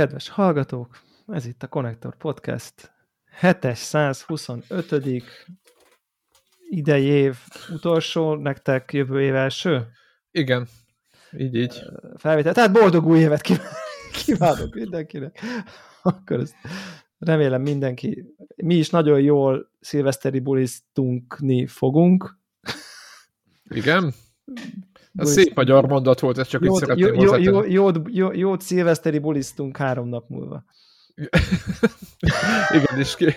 Kedves hallgatók! Ez itt a Connector Podcast 725. idei év utolsó, nektek jövő év első? Igen, így, így. Felvétel. Tehát boldog új évet kívánok mindenkinek. Akkor ezt remélem mindenki, mi is nagyon jól szilveszteri bulisztunkni fogunk. Igen? Ez szép magyar mondat volt, ez csak jót, így szeretném jó, jó, jó, jó, Jót szilveszteri bulisztunk három nap múlva. Igen, és, ki,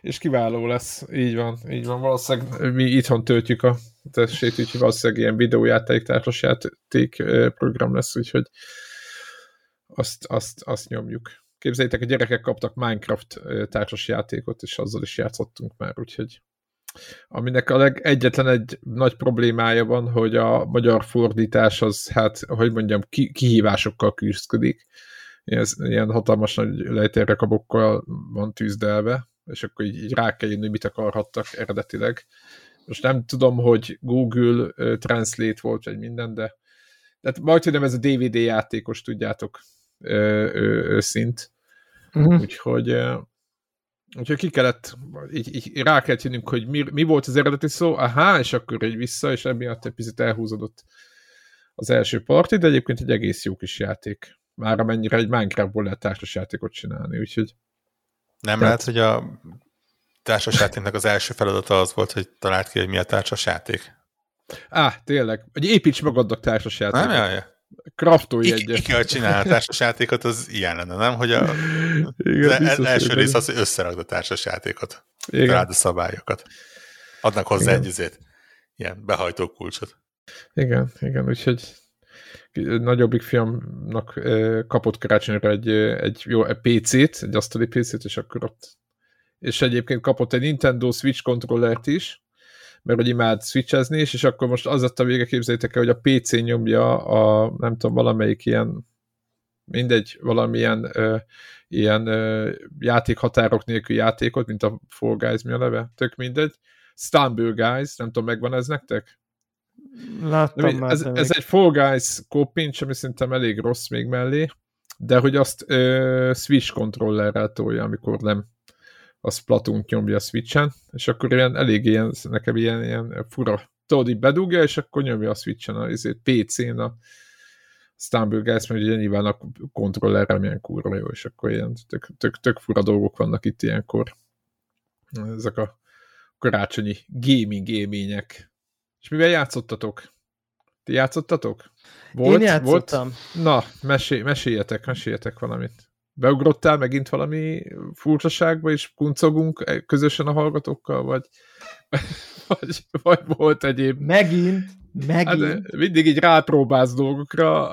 és kiváló lesz. Így van, így van. Valószínűleg mi itthon töltjük a testét, úgyhogy valószínűleg ilyen videójáték, társasjáték program lesz, úgyhogy azt, azt, azt nyomjuk. Képzeljétek, a gyerekek kaptak Minecraft társasjátékot, és azzal is játszottunk már, úgyhogy aminek a leg, egyetlen egy nagy problémája van, hogy a magyar fordítás az, hát, hogy mondjam, ki, kihívásokkal küzdik. Ilyen, ilyen hatalmas nagy lejtérrekabokkal van tűzdelve, és akkor így, így rá kell jönni, mit akarhattak eredetileg. Most nem tudom, hogy Google Translate volt, vagy minden, de tehát majd tudom, ez a DVD játékos, tudjátok, ö, ö, ö, szint. Uh-huh. Úgyhogy Úgyhogy ki kellett, így, így rá kellett jönnünk, hogy mi, mi volt az eredeti szó, aha, és akkor egy vissza, és emiatt egy picit elhúzódott az első parti, de egyébként egy egész jó kis játék. Már amennyire egy Minecraftból lehet társas játékot csinálni, úgyhogy... Nem tehát... lehet, hogy a társasjátéknak az első feladata az volt, hogy talált ki, hogy mi a társasjáték? Á, tényleg. Hogy építs magadnak társasjátékot. Nem, jaj, jaj kraftolj egyet. Ki kell csinálni a társasjátékot, az ilyen lenne, nem? Hogy a, Igen, az első rész az, hogy összerakd a társasjátékot. Igen. Találd a szabályokat. Adnak hozzá igen. egy izét, ilyen behajtó kulcsot. Igen, igen, úgyhogy nagyobbik fiamnak kapott karácsonyra egy, egy jó egy PC-t, egy asztali PC-t, és akkor ott és egyébként kapott egy Nintendo Switch kontrollert is, mert hogy imád switchezni, és, és akkor most az lett a vége, képzeljétek el, hogy a PC nyomja a, nem tudom, valamelyik ilyen mindegy, valamilyen ö, ilyen ö, játékhatárok nélkül játékot, mint a Fall Guys mi a neve, tök mindegy. Stumble Guys, nem tudom, megvan ez nektek? Láttam nem, már. Ez, ez egy Fall Guys kópincs, ami szerintem elég rossz még mellé, de hogy azt ö, Switch kontrollerrel tolja, amikor nem a splatoon nyomja a Switchen, és akkor ilyen elég ilyen, nekem ilyen, ilyen fura, tudod, így bedugja, és akkor nyomja a Switchen, a PC-n a Stumble Guys, mert ugye nyilván a kontrollerrel milyen kurva jó, és akkor ilyen tök, tök, tök fura dolgok vannak itt ilyenkor. Ezek a karácsonyi gaming élmények. És mivel játszottatok? Ti játszottatok? Volt, Én játszottam. Volt? Na, mesélj, meséljetek, meséljetek valamit. Beugrottál megint valami furcsaságba, és kuncogunk közösen a hallgatókkal, vagy, vagy, vagy volt egyéb? Megint, megint. Hát, mindig így rápróbálsz dolgokra,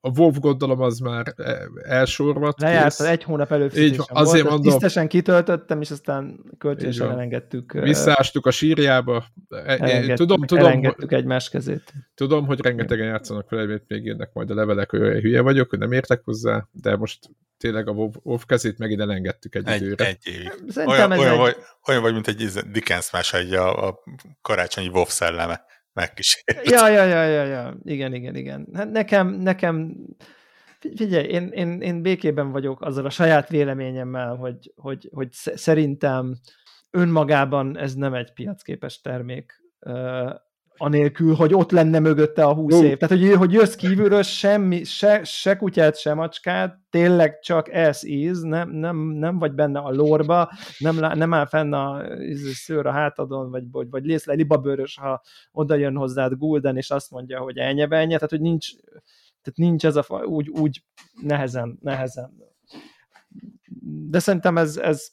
a WoW gondolom az már e, elsorvat. Lejárt, egy hónap előbb így, azért volt, mondom, tisztesen kitöltöttem, és aztán kölcsönösen elengedtük. Visszástuk a sírjába. Elengedtük, tudom, tudom, elengedtük egymás kezét. Tudom, hogy rengetegen játszanak vele, még jönnek majd a levelek, hogy olyan hülye vagyok, hogy nem értek hozzá, de most tényleg a WoW kezét megint elengedtük egy, egy időre. Egy évig. Olyan, olyan, egy... Vagy, olyan vagy, mint egy Dickens más, egy a, a karácsonyi WoW szelleme megkísért. Ja, ja, ja, ja, ja, igen, igen, igen. Hát nekem, nekem figyelj, én, én, én békében vagyok azzal a saját véleményemmel, hogy, hogy, hogy szerintem önmagában ez nem egy piacképes termék anélkül, hogy ott lenne mögötte a húsz év. Tehát, hogy, hogy jössz kívülről, semmi, se, se kutyát, se macskát, tényleg csak ez is, nem, nem, nem vagy benne a lórba, nem, nem áll fenn a szőr a hátadon, vagy, vagy, vagy lész le libabőrös, ha oda jön hozzád Gulden, és azt mondja, hogy ennyi ennyi, tehát, hogy nincs, tehát nincs ez a úgy, úgy nehezen, nehezen. De szerintem ez, ez,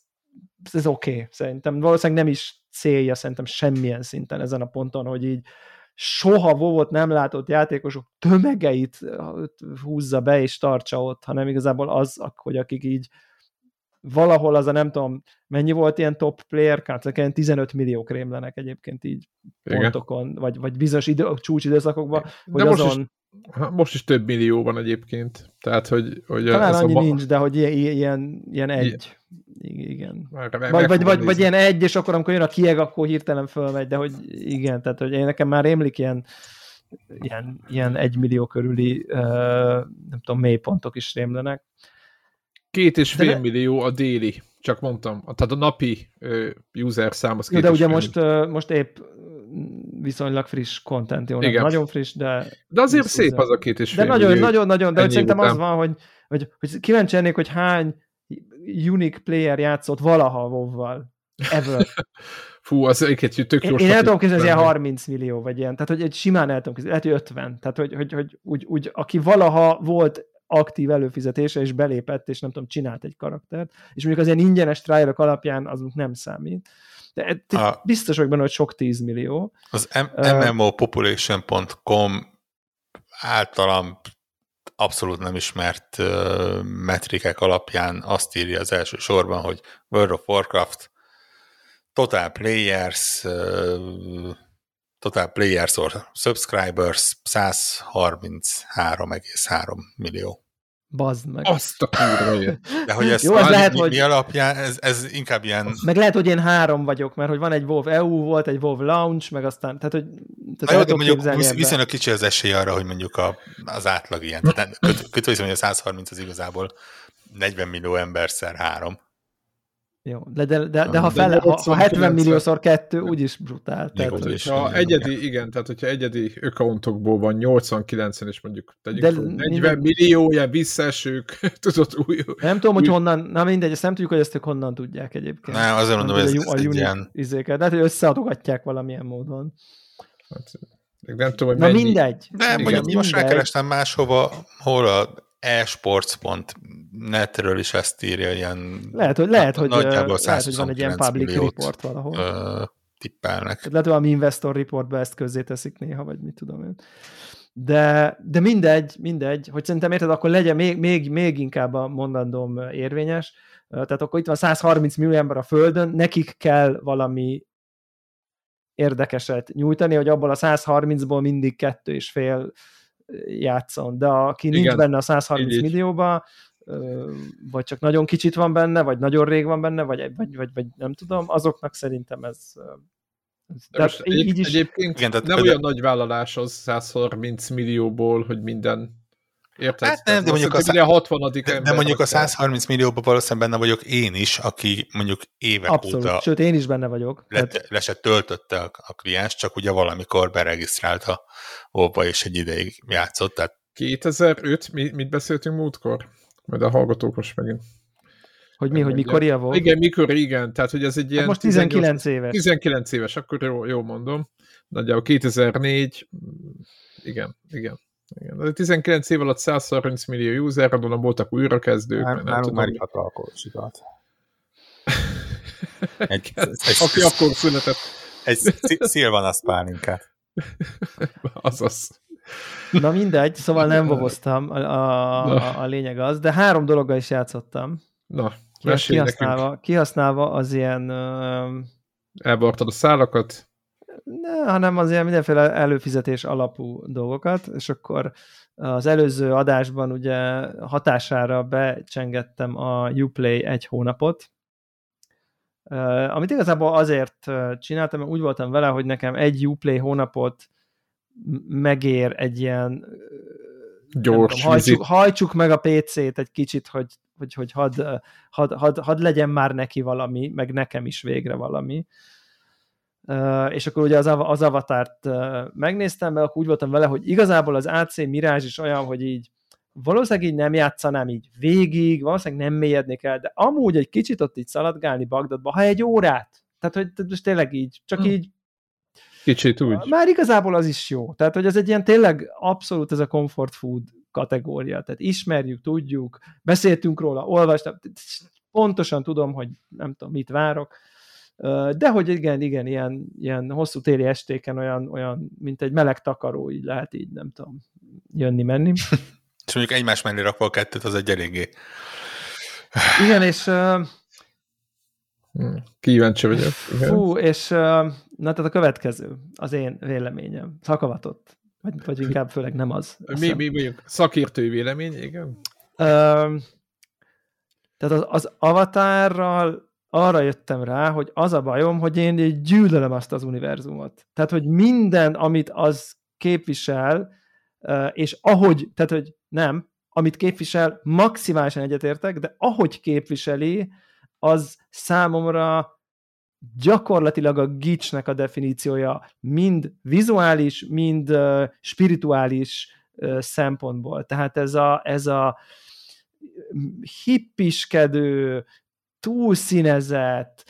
ez oké, okay. szerintem valószínűleg nem is célja szerintem semmilyen szinten ezen a ponton, hogy így soha vovot nem látott játékosok tömegeit húzza be és tartsa ott, hanem igazából az, hogy akik így valahol az a nem tudom, mennyi volt ilyen top player, hát 15 millió krémlenek egyébként így Igen. pontokon, vagy, vagy bizonyos idő, csúcsidőszakokban, hogy De azon... Most is, most is több millió van egyébként, tehát hogy... hogy Talán annyi a... nincs, de hogy ilyen, ilyen, ilyen egy. Igen. Vagy, vagy, vagy, vagy ilyen egy, és akkor amikor jön a kieg, akkor hirtelen fölmegy, de hogy igen, tehát hogy én nekem már rémlik ilyen, ilyen, ilyen egymillió körüli, uh, nem tudom, mélypontok is rémlenek. Két és fél de... millió a déli, csak mondtam. Tehát a napi uh, user szám az két De ugye most, uh, most épp viszonylag friss content, jó, Igen. nagyon friss, de... De azért szép az a két és fél De nagyon, nagyon, nagyon, de szerintem után. az van, hogy, hogy, hogy kíváncsi lennék, hogy hány unique player játszott valaha WoW-val. Ever. Fú, az egy tök jó Én, én el tudom képzelni, ilyen 30 millió, vagy ilyen, tehát hogy egy simán el tudom képzelni, lehet, hogy 50, tehát hogy, hogy, hogy úgy, úgy, aki valaha volt aktív előfizetése, és belépett, és nem tudom, csinált egy karaktert, és mondjuk az ilyen ingyenes trialok alapján azok nem számít. De a, biztos vagyok benne, hogy sok 10 millió. Az mmopopulation.com általam abszolút nem ismert uh, metrikek alapján azt írja az első sorban, hogy World of Warcraft total players uh, total players or subscribers 133,3 millió. Bazd meg. Azt a kurva De hogy ez Jó, az lehet, mi, hogy... mi alapján, ez, ez inkább ilyen... Meg lehet, hogy én három vagyok, mert hogy van egy WoW EU, volt egy WoW Launch, meg aztán, tehát hogy... Tehát jó, de mondjuk visz, viszonylag kicsi az esély arra, hogy mondjuk a, az átlag ilyen. Tehát köt, köt, hogy a 130 az igazából 40 millió ember szer három. Jó, de, de, de, de ha, fele, ha, ha 70 milliószor kettő, úgyis brutál. Tehát, hogy, is, ha egyedi, igen, tehát hogyha egyedi accountokból van 89-en, és mondjuk tegyük de, 40 minden... millió ilyen visszaesők, tudod, új... Nem tudom, új... hogy honnan, na mindegy, ezt nem tudjuk, hogy ezt ők honnan tudják egyébként. Nem, azért mondom, hogy ez, ez, ez egy ilyen... Izéket, de hát, hogy összeadogatják valamilyen módon. Hát, nem tudom, hogy Na mennyi... mindegy. De mondjuk most rákerestem máshova, hol a esports.net-ről is ezt írja, ilyen lehet, hogy, lehet, hogy, lehet, hogy van egy ilyen public report valahol. Ö, tippelnek. Tehát lehet, hogy valami investor reportba ezt közzé teszik néha, vagy mit tudom én. De, de mindegy, mindegy, hogy szerintem érted, akkor legyen még, még, még inkább a mondandóm érvényes. Tehát akkor itt van 130 millió ember a Földön, nekik kell valami érdekeset nyújtani, hogy abból a 130-ból mindig kettő és fél játszon, de aki Igen. nincs benne a 130 Így millióba, vagy csak nagyon kicsit van benne, vagy nagyon rég van benne, vagy, vagy, vagy, vagy nem tudom, azoknak szerintem ez de most így, így is... Egyébként Igen, tehát nem például... olyan nagy vállalás az 130 millióból, hogy minden Érted? Hát nem, de mondjuk, a, szá... 60 de, de mondjuk a 130 millióban valószínűleg benne vagyok én is, aki mondjuk évek Abszolút. óta... Sőt, én is benne vagyok. Le, tehát... le se töltötte a, a kliens, csak ugye valamikor beregisztrálta Óba, és egy ideig játszott. Tehát... 2005, mi, mit beszéltünk múltkor? Majd a hallgatók most megint. Hogy mi, hogy mikor ilyen volt? Igen, mikor, igen. Tehát, hogy ez egy hát ilyen... Hát most 19 18, éves. 19 éves, akkor jó, jó mondom. Nagyjából 2004, igen, igen. Igen. De 19 év alatt 130 millió user, gondolom voltak újrakezdők. Már, nem tudom. már hatalkosikat. egy, egy, Aki akkor született. Egy Szilvanas pálinkát. Azaz. Na mindegy, szóval nem boboztam, a, a, a lényeg az, de három dologgal is játszottam. Na, kihasználva, kihasználva az ilyen... Uh, Elbortad a szálakat? Ne, hanem az ilyen mindenféle előfizetés alapú dolgokat, és akkor az előző adásban ugye hatására becsengettem a Uplay egy hónapot, amit igazából azért csináltam, mert úgy voltam vele, hogy nekem egy Uplay hónapot megér egy ilyen gyors tudom, hajtsuk, hajtsuk meg a PC-t egy kicsit, hogy, hogy, hogy hadd had, had, had legyen már neki valami, meg nekem is végre valami. Uh, és akkor ugye az, az avatárt uh, megnéztem, mert akkor úgy voltam vele, hogy igazából az AC Mirage is olyan, hogy így valószínűleg így nem játszanám így végig, valószínűleg nem mélyednék el, de amúgy egy kicsit ott így szaladgálni Bagdadba, ha egy órát, tehát hogy most tényleg így, csak hmm. így Kicsit úgy. Már igazából az is jó. Tehát, hogy ez egy ilyen tényleg abszolút ez a comfort food kategória. Tehát ismerjük, tudjuk, beszéltünk róla, olvastam, pontosan tudom, hogy nem tudom, mit várok. De hogy igen, igen, ilyen, ilyen hosszú téli estéken olyan, olyan, mint egy meleg takaró, így lehet így, nem tudom, jönni-menni. és mondjuk egymás mellé rakva a kettőt, az egy eléggé... Igen, és Hmm, kíváncsi vagyok. Igen. Fú, és na tehát a következő, az én véleményem, szakavatott, vagy, vagy inkább főleg nem az. Mi, mi mondjuk szakértői vélemény, igen? Ö, tehát az, az avatárral arra jöttem rá, hogy az a bajom, hogy én gyűlölöm azt az univerzumot. Tehát, hogy minden, amit az képvisel, és ahogy, tehát, hogy nem, amit képvisel, maximálisan egyetértek, de ahogy képviseli, az számomra gyakorlatilag a gicsnek a definíciója mind vizuális, mind spirituális szempontból. Tehát ez a, ez a hippiskedő, túlszínezett,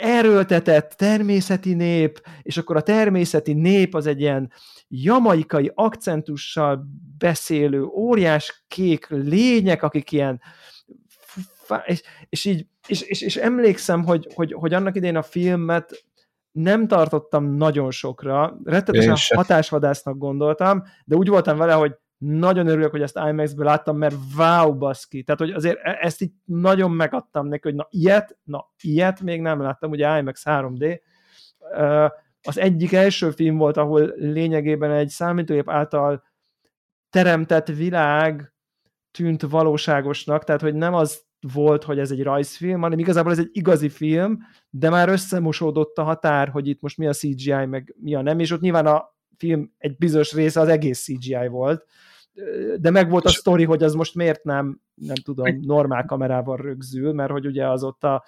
erőltetett természeti nép, és akkor a természeti nép az egy ilyen jamaikai akcentussal beszélő óriás kék lények, akik ilyen és, és így és, és, és emlékszem, hogy, hogy, hogy annak idején a filmet nem tartottam nagyon sokra, rettetesen hatásvadásznak gondoltam, de úgy voltam vele, hogy nagyon örülök, hogy ezt IMAX-ből láttam, mert wow, baszki. Tehát, hogy azért e- ezt így nagyon megadtam neki, hogy na ilyet, na ilyet még nem láttam, ugye IMAX 3D. Az egyik első film volt, ahol lényegében egy számítógép által teremtett világ tűnt valóságosnak, tehát, hogy nem az volt, hogy ez egy rajzfilm, hanem igazából ez egy igazi film, de már összemosódott a határ, hogy itt most mi a CGI, meg mi a nem, és ott nyilván a film egy bizonyos része az egész CGI volt, de meg volt a sztori, hogy az most miért nem, nem tudom, normál kamerával rögzül, mert hogy ugye az ott a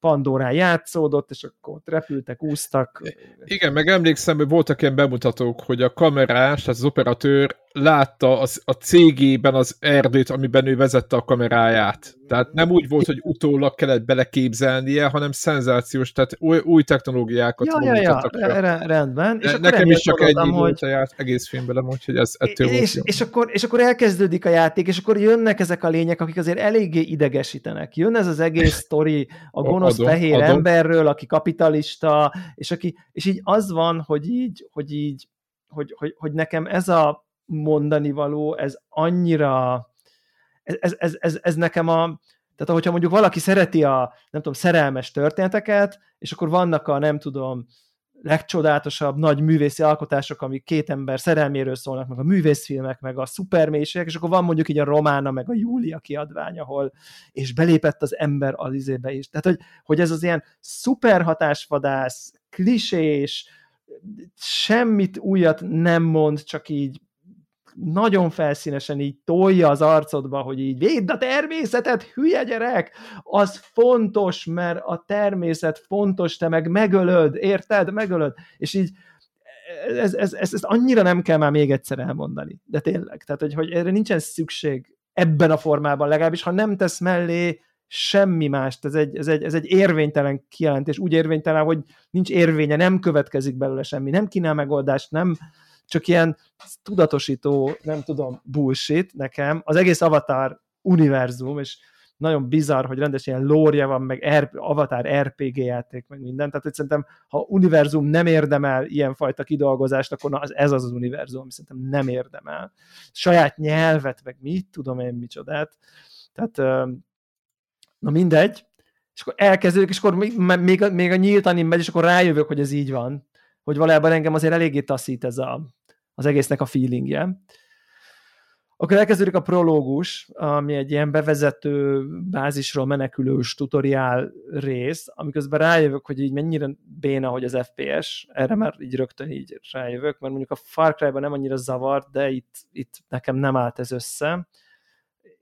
Pandorán játszódott, és akkor ott repültek, úsztak. Igen, meg emlékszem, hogy voltak ilyen bemutatók, hogy a kamerás, tehát az operatőr látta az, a cégében az erdőt, amiben ő vezette a kameráját. Tehát nem úgy volt, hogy utólag kellett beleképzelnie, hanem szenzációs, tehát új, új technológiákat ja, ja, ja, rendben. És nekem is csak egy hogy... ját, egész filmben, úgyhogy ez ettől és, volt jó. és, akkor, és akkor elkezdődik a játék, és akkor jönnek ezek a lények, akik azért eléggé idegesítenek. Jön ez az egész sztori a gonosz adom, fehér adom. emberről, aki kapitalista, és, aki, és így az van, hogy így, hogy így hogy, hogy, hogy nekem ez a mondani való, ez annyira, ez, ez, ez, ez nekem a, tehát ahogyha mondjuk valaki szereti a, nem tudom, szerelmes történeteket, és akkor vannak a, nem tudom, legcsodálatosabb nagy művészi alkotások, amik két ember szerelméről szólnak, meg a művészfilmek, meg a szupermélységek, és akkor van mondjuk így a Romána, meg a Júlia kiadvány, ahol és belépett az ember az izébe is. Tehát, hogy, hogy ez az ilyen szuperhatásvadász, klisés, semmit újat nem mond, csak így nagyon felszínesen így tolja az arcodba, hogy így védd a természetet, hülye gyerek, az fontos, mert a természet fontos, te meg megölöd, érted? Megölöd. És így ez, ez, ez, ez annyira nem kell már még egyszer elmondani, de tényleg, tehát hogy, hogy erre nincsen szükség ebben a formában legalábbis, ha nem tesz mellé semmi mást, ez egy, ez, egy, ez egy érvénytelen kijelentés, úgy érvénytelen, hogy nincs érvénye, nem következik belőle semmi, nem kínál megoldást, nem, csak ilyen tudatosító, nem tudom, bullshit nekem. Az egész Avatar univerzum, és nagyon bizarr, hogy rendes ilyen lória van, meg Avatar RPG játék, meg minden. Tehát hogy szerintem, ha univerzum nem érdemel ilyenfajta kidolgozást, akkor az, ez az az univerzum, ami szerintem nem érdemel. Saját nyelvet, meg mit tudom én micsodát. Tehát, na mindegy. És akkor elkezdődik, és akkor még, még, még a nyílt megy, és akkor rájövök, hogy ez így van. Hogy valójában engem azért eléggé taszít ez a, az egésznek a feelingje. Akkor elkezdődik a prológus, ami egy ilyen bevezető, bázisról menekülős tutoriál rész, amiközben rájövök, hogy így mennyire béna, hogy az FPS, erre már így rögtön így rájövök, mert mondjuk a Far Cry-ban nem annyira zavart, de itt, itt nekem nem állt ez össze.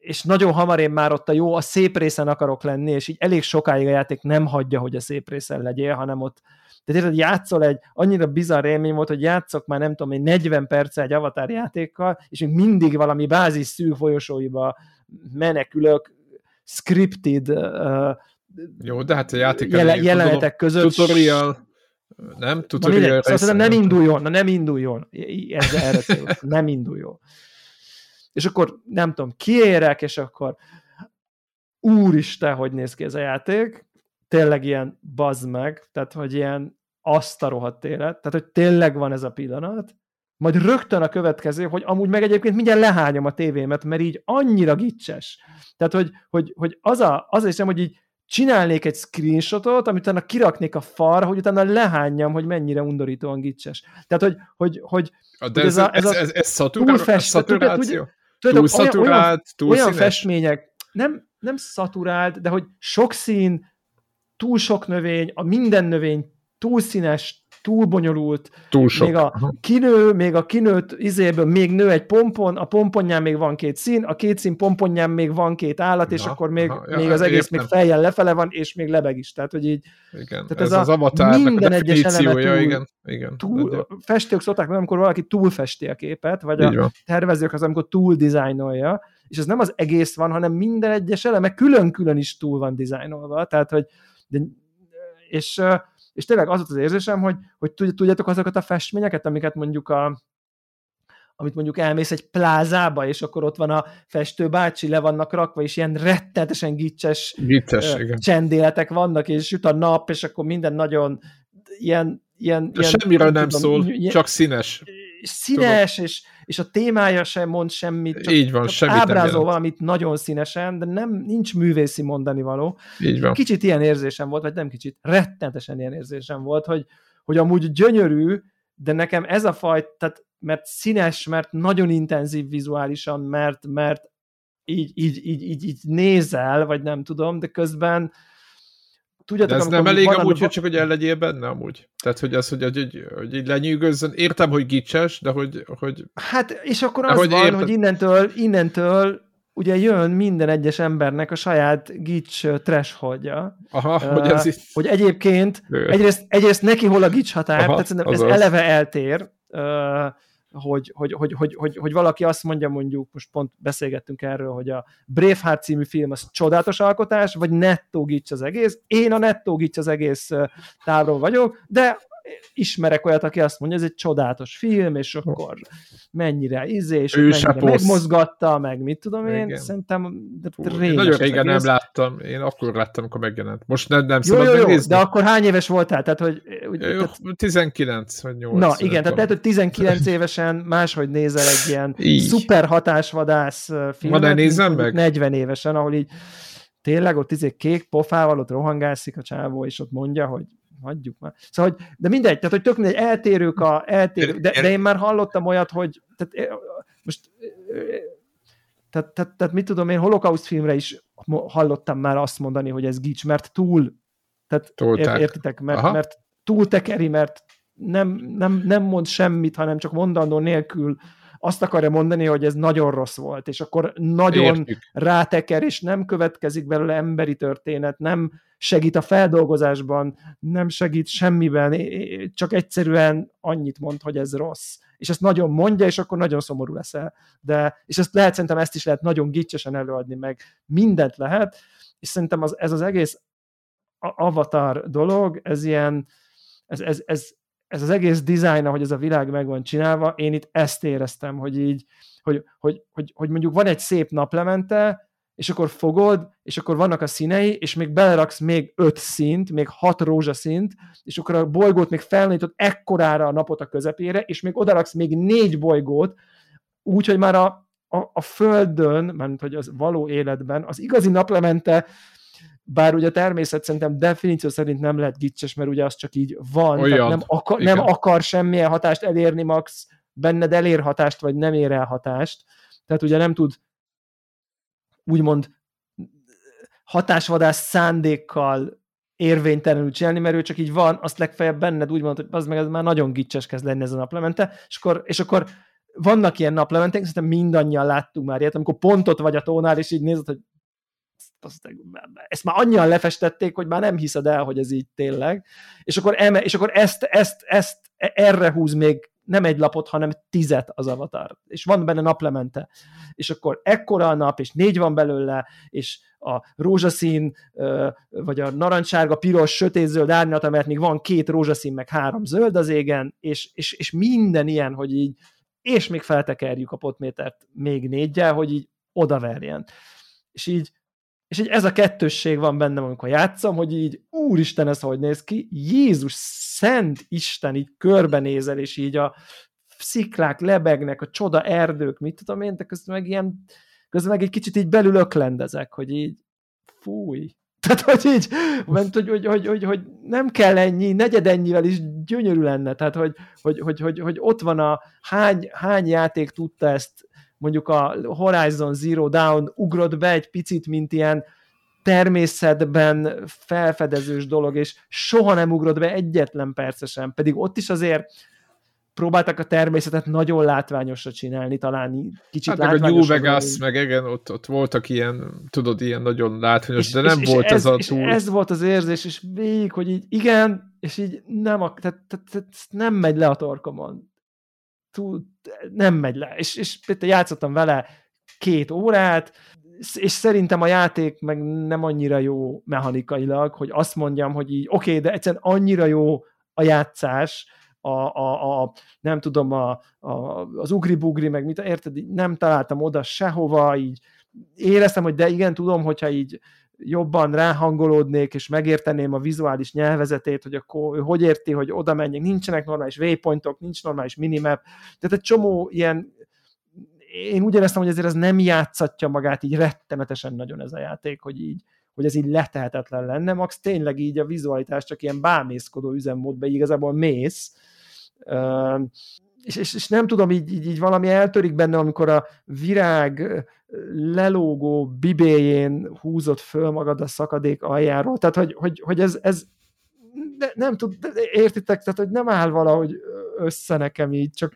És nagyon hamar én már ott a jó, a szép részen akarok lenni, és így elég sokáig a játék nem hagyja, hogy a szép részen legyél, hanem ott tehát érted, játszol egy, annyira bizarr élmény volt, hogy játszok már nem tudom, egy 40 perc egy avatar játékkal, és még mindig valami bázis szűk folyosóiba menekülök, scripted uh, jó, de hát a játék jele, jelenetek között. Tutorial, nem? Tutorial na, szóval nem induljon, na nem induljon. Ez erre nem induljon. És akkor nem tudom, kiérek, és akkor úristen, hogy néz ki ez a játék, tényleg ilyen bazd meg, tehát hogy ilyen azt a rohadt élet, tehát hogy tényleg van ez a pillanat, majd rögtön a következő, hogy amúgy meg egyébként mindjárt lehányom a tévémet, mert így annyira gicses. Tehát, hogy, hogy, hogy az, a, az hiszem, hogy így csinálnék egy screenshotot, amit utána kiraknék a far, hogy utána lehányjam, hogy mennyire undorítóan gicses. Tehát, hogy, hogy, hogy, De ez, ez, a, ez, ez, ez, ez szaturáció? Túl szaturált, túl olyan festmények, nem, nem szaturált, de hogy sok szín, túl sok növény, a minden növény túl színes, túl bonyolult, túl sok. még a kinő, még a kinőtt izéből még nő egy pompon, a pomponján még van két szín, a két szín pomponján még van két állat, Na, és akkor még, aha, még az egész értem. még fejjel lefele van, és még lebeg is, tehát hogy így igen, tehát ez, ez az a, minden egyes eleme túl, igen, igen, túl, festők szokták amikor valaki túlfesti a képet, vagy így a van. tervezők az, amikor túl dizájnolja, és ez nem az egész van, hanem minden egyes eleme külön-külön is túl van dizájnolva, tehát hogy de, és, és tényleg az volt az érzésem, hogy, hogy tudjátok azokat a festményeket, amiket mondjuk a, amit mondjuk elmész egy plázába, és akkor ott van a festő bácsi, le vannak rakva, és ilyen rettenetesen gicses, gicses uh, csendéletek vannak, és süt a nap, és akkor minden nagyon ilyen... ilyen, ilyen semmire nem, nem tudom, szól, ilyen, csak színes színes, és, és a témája sem mond semmit, csak, Így van, csak semmit ábrázol valamit nagyon színesen, de nem, nincs művészi mondani való. Így van. Kicsit ilyen érzésem volt, vagy nem kicsit, rettentesen ilyen érzésem volt, hogy, hogy amúgy gyönyörű, de nekem ez a fajta, tehát mert színes, mert nagyon intenzív vizuálisan, mert, mert így, így, így, így, így nézel, vagy nem tudom, de közben Tudjátok, De ez nem elég amúgy, hogy csak hogy el legyél benne amúgy? Tehát, hogy az, hogy, hogy, hogy így lenyűgözzön. Értem, hogy gicses, de hogy... hogy... Hát, és akkor az hogy van, érted... hogy innentől, innentől ugye jön minden egyes embernek a saját gics thresholdja. Aha, uh, hogy ez itt... Hogy egyébként egyrészt, egyrészt neki hol a gics határ, Aha, tehát ez eleve eltér. Uh, hogy, hogy, hogy, hogy, hogy, hogy valaki azt mondja, mondjuk, most pont beszélgettünk erről, hogy a Braveheart című film az csodálatos alkotás, vagy nettó gics az egész. Én a nettó gics az egész távról vagyok, de ismerek olyat, aki azt mondja, ez egy csodálatos film, és akkor mennyire izé, és ő mennyire megmozgatta, meg mit tudom én, Igen. szerintem Fú, én nagyon régen nem láttam, én akkor láttam, amikor megjelent. Most nem, nem jó, jó, jó, de akkor hány éves voltál? Tehát, hogy, úgy, jó, tehát... 19 vagy 8. Na igen, tehát lehet, hogy 19 évesen máshogy nézel egy ilyen így. szuper hatásvadász filmet, Ma nézem meg? 40 évesen, ahol így tényleg ott izé kék pofával ott rohangászik a csávó, és ott mondja, hogy hagyjuk már. Szóval, hogy, de mindegy, tehát hogy tök mindegy, eltérők a, eltérők, de, de én már hallottam olyat, hogy tehát, most tehát, tehát, tehát mit tudom én, holokauszt filmre is hallottam már azt mondani, hogy ez gics, mert túl, tehát ér, értitek, mert, mert túl tekeri, mert nem, nem, nem mond semmit, hanem csak mondandó nélkül azt akarja mondani, hogy ez nagyon rossz volt, és akkor nagyon Értjük. ráteker, és nem következik belőle emberi történet, nem segít a feldolgozásban, nem segít semmiben, csak egyszerűen annyit mond, hogy ez rossz. És ezt nagyon mondja, és akkor nagyon szomorú leszel. De, és ezt lehet, szerintem ezt is lehet nagyon gicsesen előadni, meg mindent lehet, és szerintem az, ez az egész avatar dolog, ez ilyen, ez, ez, ez, ez az egész dizájn, hogy ez a világ meg van csinálva, én itt ezt éreztem, hogy így, hogy, hogy, hogy, hogy mondjuk van egy szép naplemente, és akkor fogod, és akkor vannak a színei, és még beleraksz még öt szint, még hat rózsaszint, és akkor a bolygót még felnőjtod ekkorára a napot a közepére, és még odaraksz még négy bolygót, úgy, hogy már a, a, a Földön, mert hogy az való életben, az igazi naplemente bár ugye a természet szerintem definíció szerint nem lehet gicses, mert ugye az csak így van, Olyan, tehát nem, akar, nem akar semmilyen hatást elérni, max benned elér hatást, vagy nem ér el hatást. Tehát ugye nem tud úgymond hatásvadász szándékkal érvénytelenül csinálni, mert ő csak így van, azt legfeljebb benned úgy mondod, hogy az meg ez már nagyon gicses kezd lenni ez a naplemente, és akkor, és akkor vannak ilyen naplementek, szerintem mindannyian láttuk már ilyet, amikor pontot vagy a tónál, és így nézed, hogy ezt már annyian lefestették, hogy már nem hiszed el, hogy ez így tényleg, és akkor, eme, és akkor ezt, ezt, ezt erre húz még nem egy lapot, hanem tizet az avatar, és van benne naplemente, és akkor ekkora a nap, és négy van belőle, és a rózsaszín, vagy a narancssárga, piros, sötétzöld árnyalata, mert még van két rózsaszín, meg három zöld az égen, és, és, és minden ilyen, hogy így, és még feltekerjük a potmétert még négyel, hogy így odaverjen. És így és így ez a kettősség van bennem, amikor játszom, hogy így, úristen, ez hogy néz ki, Jézus, szent Isten, így körbenézel, és így a sziklák lebegnek, a csoda erdők, mit tudom én, de közben meg ilyen, közben meg egy kicsit így belül öklendezek, hogy így, fúj, tehát, hogy így, mert hogy, hogy, hogy, hogy, hogy nem kell ennyi, negyed ennyivel is gyönyörű lenne, tehát, hogy, hogy, hogy, hogy, hogy ott van a hány, hány játék tudta ezt mondjuk a Horizon Zero Dawn ugrott be egy picit, mint ilyen természetben felfedezős dolog, és soha nem ugrott be egyetlen percesen, pedig ott is azért próbáltak a természetet nagyon látványosra csinálni, talán kicsit hát meg a New Vegas, meg igen, ott, ott voltak ilyen, tudod, ilyen nagyon látványos, és, de nem és, volt és ez, ez a túl... Ez volt az érzés, és végig, hogy így igen, és így nem, a, tehát, tehát, tehát nem megy le a torkomon. Túl, nem megy le. És, és játszottam vele két órát, és szerintem a játék meg nem annyira jó mechanikailag, hogy azt mondjam, hogy így oké, okay, de egyszerűen annyira jó a játszás, a, a, a nem tudom, a, a, az ugri-bugri, meg mit, érted, nem találtam oda sehova, így éreztem, hogy de igen, tudom, hogyha így jobban ráhangolódnék, és megérteném a vizuális nyelvezetét, hogy akkor ő hogy érti, hogy oda menjek, nincsenek normális waypointok, nincs normális minimap, tehát egy csomó ilyen én úgy éreztem, hogy ezért ez nem játszatja magát így rettenetesen nagyon ez a játék, hogy így, hogy ez így letehetetlen lenne, max tényleg így a vizualitás csak ilyen bámészkodó üzemmódba igazából mész, és, és, és nem tudom, így, így, így valami eltörik benne, amikor a virág lelógó bibéjén húzott föl magad a szakadék aljáról. Tehát, hogy, hogy, hogy ez, ez ne, nem tud, értitek, tehát, hogy nem áll valahogy össze nekem így, csak,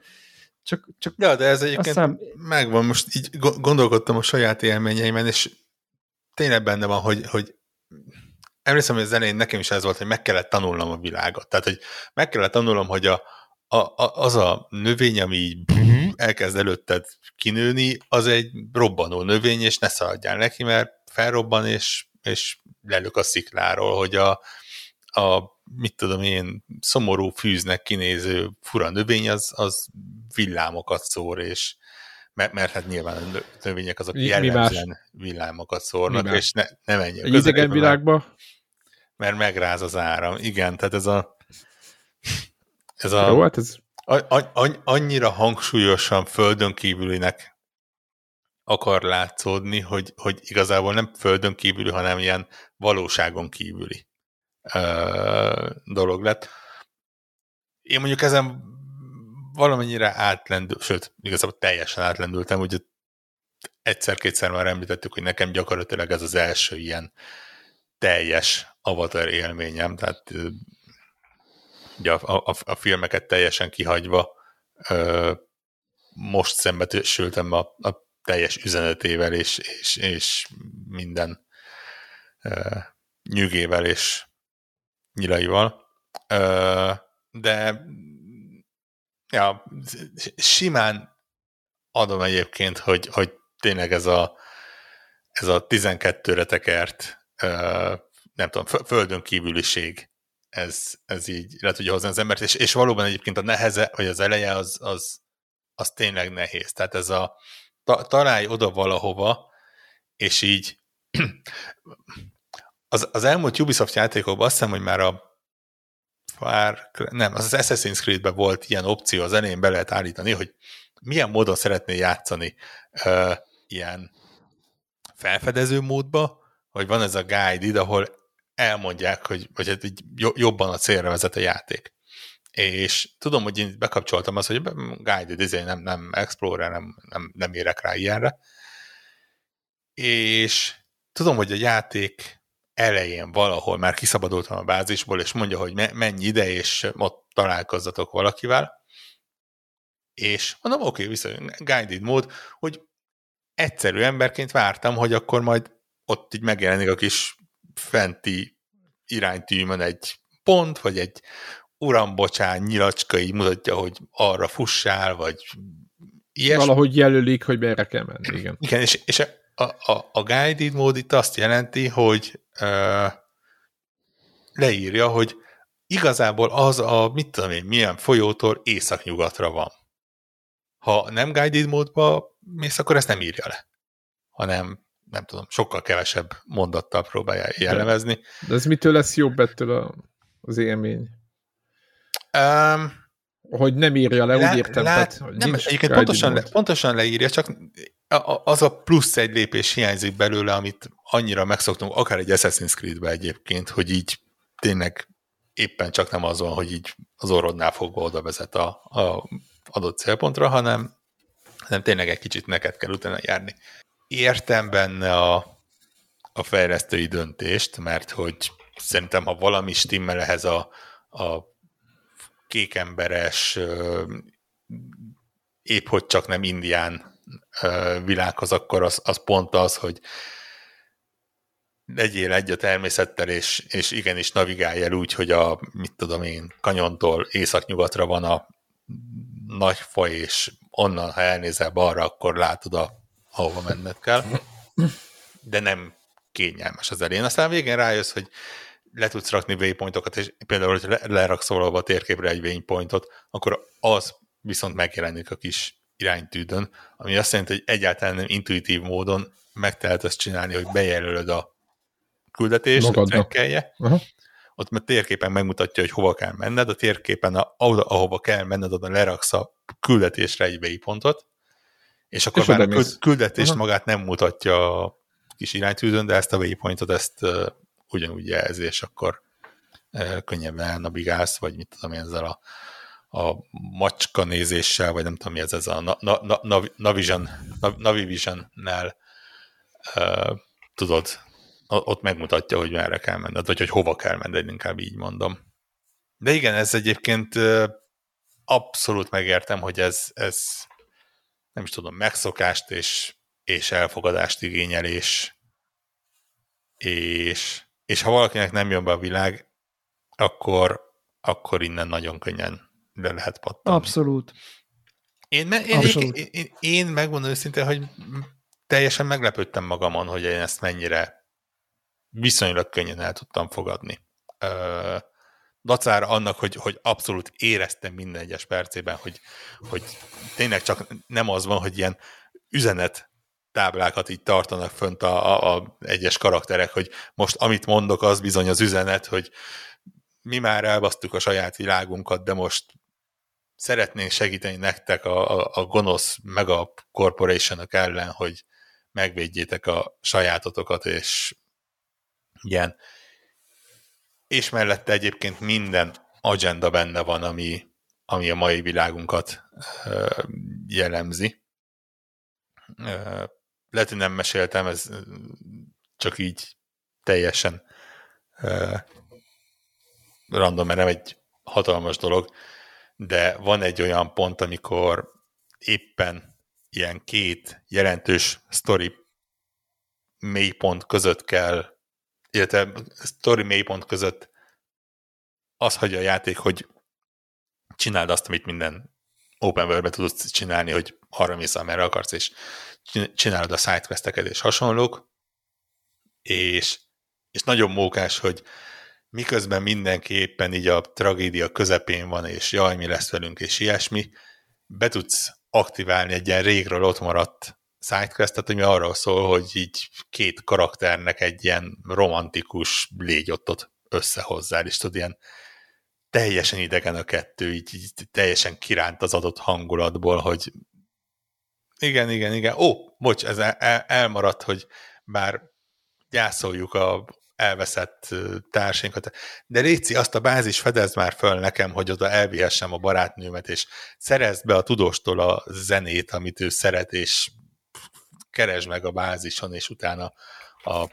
csak, csak ja, de ez egyébként szem... megvan, most így gondolkodtam a saját élményeimen, és tényleg benne van, hogy, hogy emlékszem, hogy az elején nekem is ez volt, hogy meg kellett tanulnom a világot. Tehát, hogy meg kellett tanulnom, hogy a, a, a, az a növény, ami így uh-huh. elkezd előtted kinőni, az egy robbanó növény, és ne szaladjál neki, mert felrobban, és, és lelök a szikláról, hogy a, a mit tudom én, szomorú fűznek kinéző fura növény, az, az villámokat szór, és mert, mert hát nyilván a növények azok mi, jellemzően villámokat szórnak, és ne, ne menj Egy idegen világba? Mert, mert megráz az áram. Igen, tehát ez a ez a... Jó, hát ez... A, a, annyira hangsúlyosan földön kívülinek akar látszódni, hogy, hogy igazából nem földön kívüli, hanem ilyen valóságon kívüli ö, dolog lett. Én mondjuk ezen valamennyire átlendül, sőt, igazából teljesen átlendültem, ugye egyszer-kétszer már említettük, hogy nekem gyakorlatilag ez az első ilyen teljes avatar élményem, tehát ugye a, a, a filmeket teljesen kihagyva ö, most szembesültem a, a teljes üzenetével és, és, és minden ö, nyűgével és nyilaival. Ö, de ja, simán adom egyébként, hogy, hogy tényleg ez a, ez a 12-re tekert ö, nem tudom, földön kívüliség ez, ez így le tudja hozni az embert, és, és valóban egyébként a neheze, vagy az eleje az, az, az tényleg nehéz. Tehát ez a ta, találj oda valahova, és így az, az elmúlt Ubisoft játékokban azt hiszem, hogy már a Far, nem, az Assassin's Creed-ben volt ilyen opció, az elején be lehet állítani, hogy milyen módon szeretné játszani uh, ilyen felfedező módba, hogy van ez a guide ahol elmondják, hogy vagy hát jobban a célra vezet a játék. És tudom, hogy én bekapcsoltam azt, hogy guided, izé, nem, nem Explorer, nem, nem, nem érek rá ilyenre. És tudom, hogy a játék elején valahol már kiszabadultam a bázisból, és mondja, hogy menj ide, és ott találkozzatok valakivel. És mondom, oké, okay, viszont guided mód, hogy egyszerű emberként vártam, hogy akkor majd ott így megjelenik a kis fenti iránytűmön egy pont, vagy egy uram, bocsán, nyilacska így mutatja, hogy arra fussál, vagy ilyesmi. Valahogy jelölik, hogy merre kell menni, igen. Igen, és, és a, a, a guided mód itt azt jelenti, hogy uh, leírja, hogy igazából az a, mit tudom én, milyen folyótól északnyugatra van. Ha nem guided módba mész, akkor ezt nem írja le, hanem nem tudom, sokkal kevesebb mondattal próbálja jellemezni. De, ez mitől lesz jobb ettől a, az élmény? Um, hogy nem írja le, lát, úgy értem. Lát, tehát, hogy nem, egyébként pontosan, le, pontosan leírja, csak az a plusz egy lépés hiányzik belőle, amit annyira megszoktunk, akár egy Assassin's Creed-be egyébként, hogy így tényleg éppen csak nem az van, hogy így az orrodnál fogva oda vezet a, a adott célpontra, hanem, hanem tényleg egy kicsit neked kell utána járni értem benne a, a fejlesztői döntést, mert hogy szerintem, ha valami stimmel ehhez a, a kékemberes, épp hogy csak nem indián világhoz, akkor az, az pont az, hogy legyél egy a természettel, és, és igenis navigálj el úgy, hogy a, mit tudom én, kanyontól északnyugatra van a nagy faj, és onnan, ha elnézel balra, akkor látod, a, ahova menned kell. De nem kényelmes az elén. Aztán végén rájössz, hogy le tudsz rakni waypointokat, és például, hogy leraksz valahol a térképre egy waypointot, akkor az viszont megjelenik a kis iránytűdön, ami azt jelenti, hogy egyáltalán nem intuitív módon meg tehet ezt csinálni, hogy bejelölöd a küldetést, trekkelje, uh-huh. ott mert térképen megmutatja, hogy hova kell menned, a térképen a, ahova kell menned, oda leraksz a küldetésre egy waypointot, és akkor és már a küldetést uh-huh. magát nem mutatja a kis iránytűzön, de ezt a waypointot, ezt uh, ugyanúgy jelzi, és akkor uh, könnyebben elnavigálsz, vagy mit tudom én ezzel a, a macska nézéssel, vagy nem tudom mi ez, ez a na, na, na, Navision, Navivision-nel uh, tudod, ott megmutatja, hogy merre kell menned, vagy hogy hova kell menned, inkább így mondom. De igen, ez egyébként abszolút megértem, hogy ez, ez nem is tudom, megszokást és, és elfogadást igényel, és, és, és ha valakinek nem jön be a világ, akkor, akkor innen nagyon könnyen le lehet pattani. Abszolút. Én, én, Abszolút. én, én, én megmondom őszintén, hogy teljesen meglepődtem magamon, hogy én ezt mennyire viszonylag könnyen el tudtam fogadni. Dacára annak, hogy, hogy abszolút éreztem minden egyes percében, hogy, hogy tényleg csak nem az van, hogy ilyen üzenet táblákat így tartanak fönt a, a, a egyes karakterek, hogy most amit mondok, az bizony az üzenet, hogy mi már elbasztuk a saját világunkat, de most szeretnénk segíteni nektek a, a, a gonosz mega corporation ellen, hogy megvédjétek a sajátotokat, és ilyen. És mellette egyébként minden agenda benne van, ami, ami a mai világunkat jellemzi. Lehet, hogy nem meséltem, ez csak így teljesen uh, random, mert nem egy hatalmas dolog, de van egy olyan pont, amikor éppen ilyen két jelentős sztori mélypont között kell, illetve sztori mélypont között az hagyja a játék, hogy csináld azt, amit minden open world tudsz csinálni, hogy arra mész, amerre akarsz, és csinálod a sidequesteket és hasonlók, és, és nagyon mókás, hogy miközben mindenki éppen így a tragédia közepén van, és jaj, mi lesz velünk, és ilyesmi, be tudsz aktiválni egy ilyen régről ott maradt sidequestet, ami arról szól, hogy így két karakternek egy ilyen romantikus légyottot összehozzál, és tudod, ilyen teljesen idegen a kettő, így, így teljesen kiránt az adott hangulatból, hogy igen, igen, igen, ó, bocs, ez el, el, elmaradt, hogy bár gyászoljuk a elveszett társainkat. De Réci, azt a bázis fedez már föl nekem, hogy oda elvihessem a barátnőmet, és szerezd be a tudóstól a zenét, amit ő szeret, és keresd meg a bázison, és utána a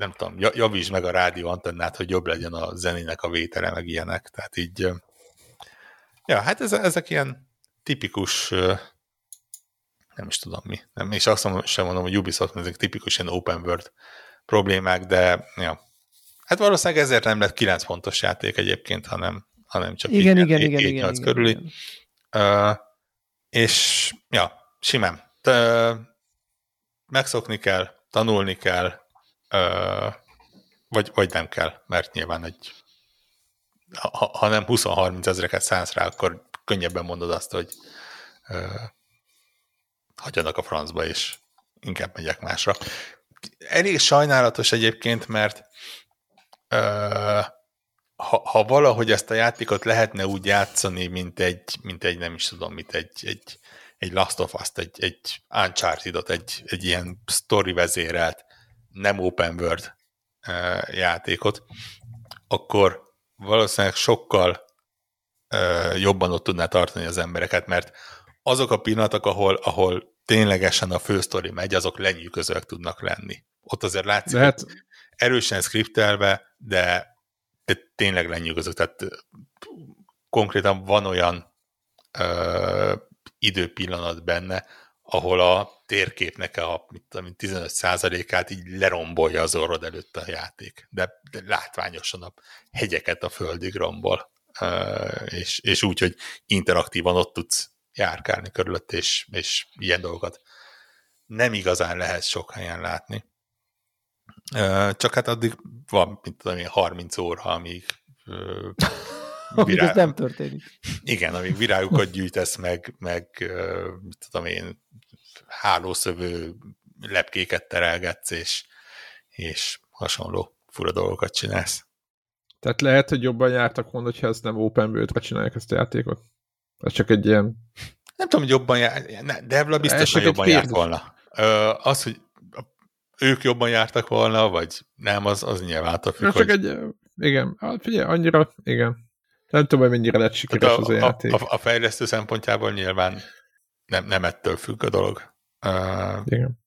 nem tudom, javítsd meg a rádió antennát, hogy jobb legyen a zenének a vétele, meg ilyenek. Tehát így, ja, hát ezek ilyen tipikus, nem is tudom mi, nem, és azt sem mondom, hogy Ubisoft, ezek tipikus ilyen open world problémák, de ja. Hát valószínűleg ezért nem lett 9 pontos játék egyébként, hanem, hanem csak igen, így, igen, igen, igen, igen, körüli. Igen. Uh, és ja, simán. Te, megszokni kell, tanulni kell, vagy, vagy nem kell, mert nyilván egy ha, ha nem 20-30 ezreket szánsz rá, akkor könnyebben mondod azt, hogy uh, hagyjanak a francba, és inkább megyek másra. Elég sajnálatos egyébként, mert uh, ha, ha valahogy ezt a játékot lehetne úgy játszani, mint egy, mint egy nem is tudom, mint egy, egy, egy Last of Us-t, egy, egy Uncharted-ot, egy, egy ilyen story vezérelt, nem open world játékot, akkor valószínűleg sokkal jobban ott tudná tartani az embereket, mert azok a pillanatok, ahol, ahol ténylegesen a fősztori megy, azok lenyűgözőek tudnak lenni. Ott azért látszik, hát... erősen skriptelve, de, de tényleg lenyűgöző. Tehát konkrétan van olyan ö, időpillanat benne, ahol a térképnek a mit tudom, 15%-át így lerombolja az orrod előtt a játék. De, de látványosan a hegyeket a földig rombol. És, és úgy, hogy interaktívan ott tudsz járkálni körülött, és, és ilyen dolgokat nem igazán lehet sok helyen látni. Csak hát addig van, mint tudom én, 30 óra, amíg Virág... ez nem történik. Igen, amíg virágokat gyűjtesz, meg, meg mit tudom én, hálószövő lepkéket terelgetsz, és, és hasonló fura dolgokat csinálsz. Tehát lehet, hogy jobban jártak volna, hogyha ezt nem open world csinálják ezt a játékot? Ez csak egy ilyen... Nem tudom, hogy jobban jár... Devla biztosan jobban járt volna. Az, hogy ők jobban jártak volna, vagy nem, az, az nyilván attól függ, csak hogy... egy, igen, hát figyelj, annyira, igen. Nem tudom, hogy mennyire lett sikeres a, az a játék. A, a, a fejlesztő szempontjából nyilván nem, nem ettől függ a dolog. Uh, Igen.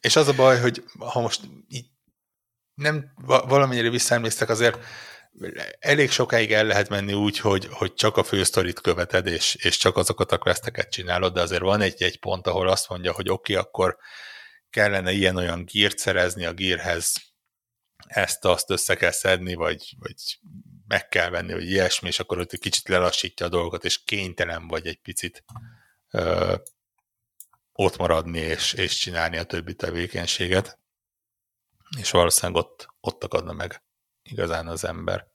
És az a baj, hogy ha most így nem valamennyire visszaemléztek, azért elég sokáig el lehet menni úgy, hogy, hogy csak a fősztorit követed, és, és csak azokat a questeket csinálod, de azért van egy-egy pont, ahol azt mondja, hogy oké, okay, akkor kellene ilyen-olyan gírt szerezni a gírhez, ezt-azt össze kell szedni, vagy, vagy meg kell venni, vagy ilyesmi, és akkor ott egy kicsit lelassítja a dolgot, és kénytelen vagy egy picit ö, ott maradni, és, és csinálni a többi tevékenységet. És valószínűleg ott, ott akadna meg igazán az ember.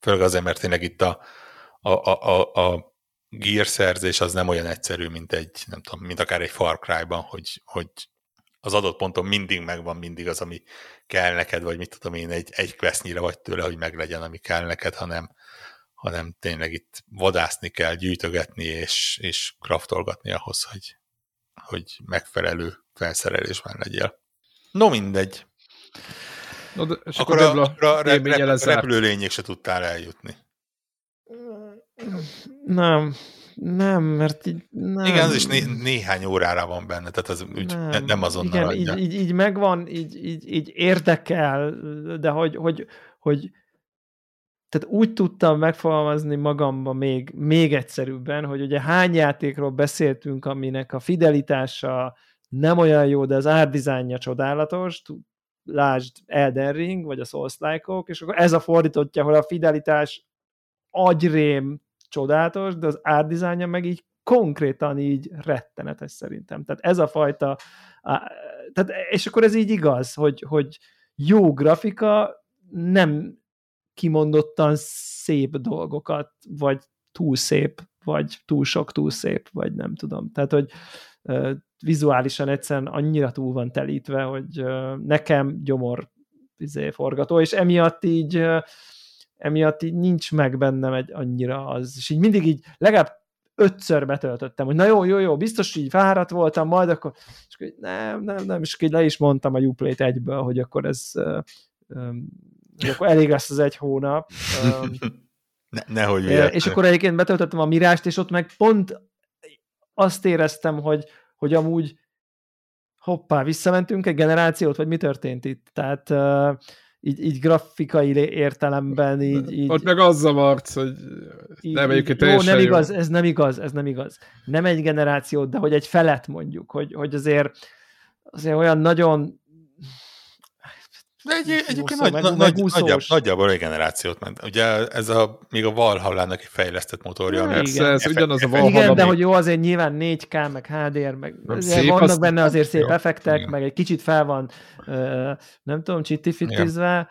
Főleg azért, mert tényleg itt a, a, a, a, a gear szerzés az nem olyan egyszerű, mint egy, nem tudom, mint akár egy Far Cry-ban, hogy, hogy az adott ponton mindig megvan mindig az, ami kell neked, vagy mit tudom én, egy, egy questnyire vagy tőle, hogy meglegyen, ami kell neked, hanem, hanem tényleg itt vadászni kell, gyűjtögetni és, és kraftolgatni ahhoz, hogy, hogy megfelelő felszerelésben legyél. No mindegy. No, de, és akkor, akkor a, a, a rep, repülőlényig se tudtál eljutni. Nem, nem, mert így nem. Igen, az is né- néhány órára van benne, tehát az úgy nem, nem azonnal Igen, így, így, így megvan, így, így, így érdekel, de hogy, hogy, hogy tehát úgy tudtam megfogalmazni magamba még, még egyszerűbben, hogy ugye hány játékról beszéltünk, aminek a fidelitása nem olyan jó, de az árdizájnja csodálatos, lásd Elden Ring, vagy a souls like és akkor ez a fordítottja, ahol a fidelitás agyrém csodálatos, de az árdizájnja meg így konkrétan így rettenetes szerintem. Tehát ez a fajta, tehát, és akkor ez így igaz, hogy, hogy jó grafika nem kimondottan szép dolgokat, vagy túl szép, vagy túl sok túl szép, vagy nem tudom. Tehát, hogy vizuálisan egyszerűen annyira túl van telítve, hogy nekem gyomor izé, forgató, és emiatt így emiatt így nincs meg bennem egy annyira az, és így mindig így legalább ötször betöltöttem, hogy na jó, jó, jó, biztos így fáradt voltam, majd akkor, és akkor nem, nem, nem, és akkor így le is mondtam a Uplay-t egyből, hogy akkor ez hogy akkor elég lesz az egy hónap. ne, nehogy vigyázzak. És akkor egyébként betöltöttem a mirást, és ott meg pont azt éreztem, hogy, hogy amúgy hoppá, visszamentünk egy generációt, vagy mi történt itt? Tehát így, így grafikai értelemben így, így... Ott meg az zavart, hogy nem egyébként Jó, nem igaz, ez nem igaz, ez nem igaz. Nem egy generációt, de hogy egy felet mondjuk, hogy, hogy azért, azért olyan nagyon de egy, egyébként nagy, meg, nagy, nagy, nagyjából, nagyjából egy generációt ment. Ugye ez a, még a Valhallának egy fejlesztett motorja. Ja, igen. ez ugyanaz a Valhalla. Igen, de hogy jó, azért nyilván 4K, meg HDR, meg szép, vannak az... benne azért szép jó, effektek, igen. meg egy kicsit fel van, nem tudom, csittifitizve.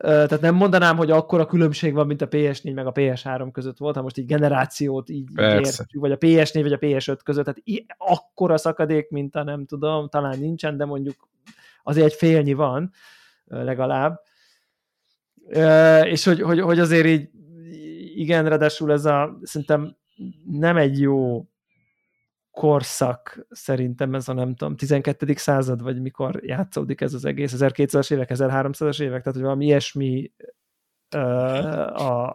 Tehát nem mondanám, hogy akkor a különbség van, mint a PS4 meg a PS3 között volt, ha most így generációt így értjük, vagy a PS4 vagy a PS5 között, tehát akkora szakadék, mint a nem tudom, talán nincsen, de mondjuk azért egy félnyi van legalább. És hogy, hogy, hogy azért így igen, ráadásul ez a szerintem nem egy jó korszak szerintem ez a nem tudom, 12. század, vagy mikor játszódik ez az egész, 1200-as évek, 1300-as évek, tehát hogy valami ilyesmi a,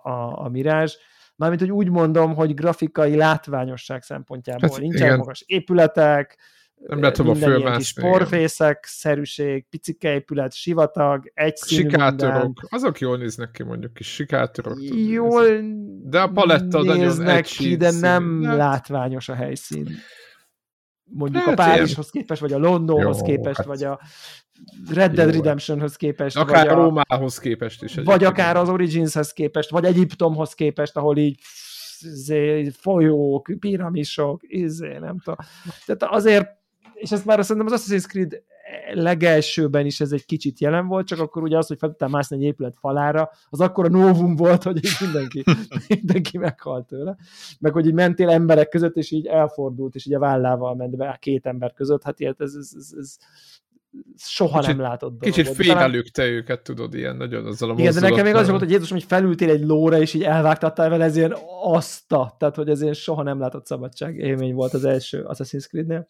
a, a mirázs, Mármint, hogy úgy mondom, hogy grafikai látványosság szempontjából hát, nincsen igen. magas épületek, nem lehet hova fölmászni. porfészek, szerűség, picike épület, sivatag, egy Sikátorok, azok jól néznek ki mondjuk kis sikátorok. Jól de a paletta nagyon ki, de nem hát... látványos a helyszín. Mondjuk hát a Párizshoz én... képest, vagy a Londonhoz Jó, képest, hát... vagy a Red Dead Redemptionhoz képest. Akár vagy a Rómához képest is. Vagy akár az Originshez képest, vagy Egyiptomhoz képest, ahol így izé, folyók, piramisok, izé, nem tudom. Tehát azért és ezt már szerintem az Assassin's Creed legelsőben is ez egy kicsit jelen volt, csak akkor ugye az, hogy fel tudtál mászni egy épület falára, az akkor a novum volt, hogy így mindenki, mindenki meghalt tőle. Meg hogy így mentél emberek között, és így elfordult, és így a vállával ment be a két ember között, hát ilyet ez, ez, ez, ez soha kicsit, nem látott dolog. Kicsit félelőkte talán... őket, tudod, ilyen nagyon azzal a Igen, de nekem még az volt, hogy Jézus, hogy felültél egy lóra, és így elvágtattál vele, ez ilyen aszta, tehát hogy ez ilyen soha nem látott szabadság élmény volt az első Assassin's Creed-nél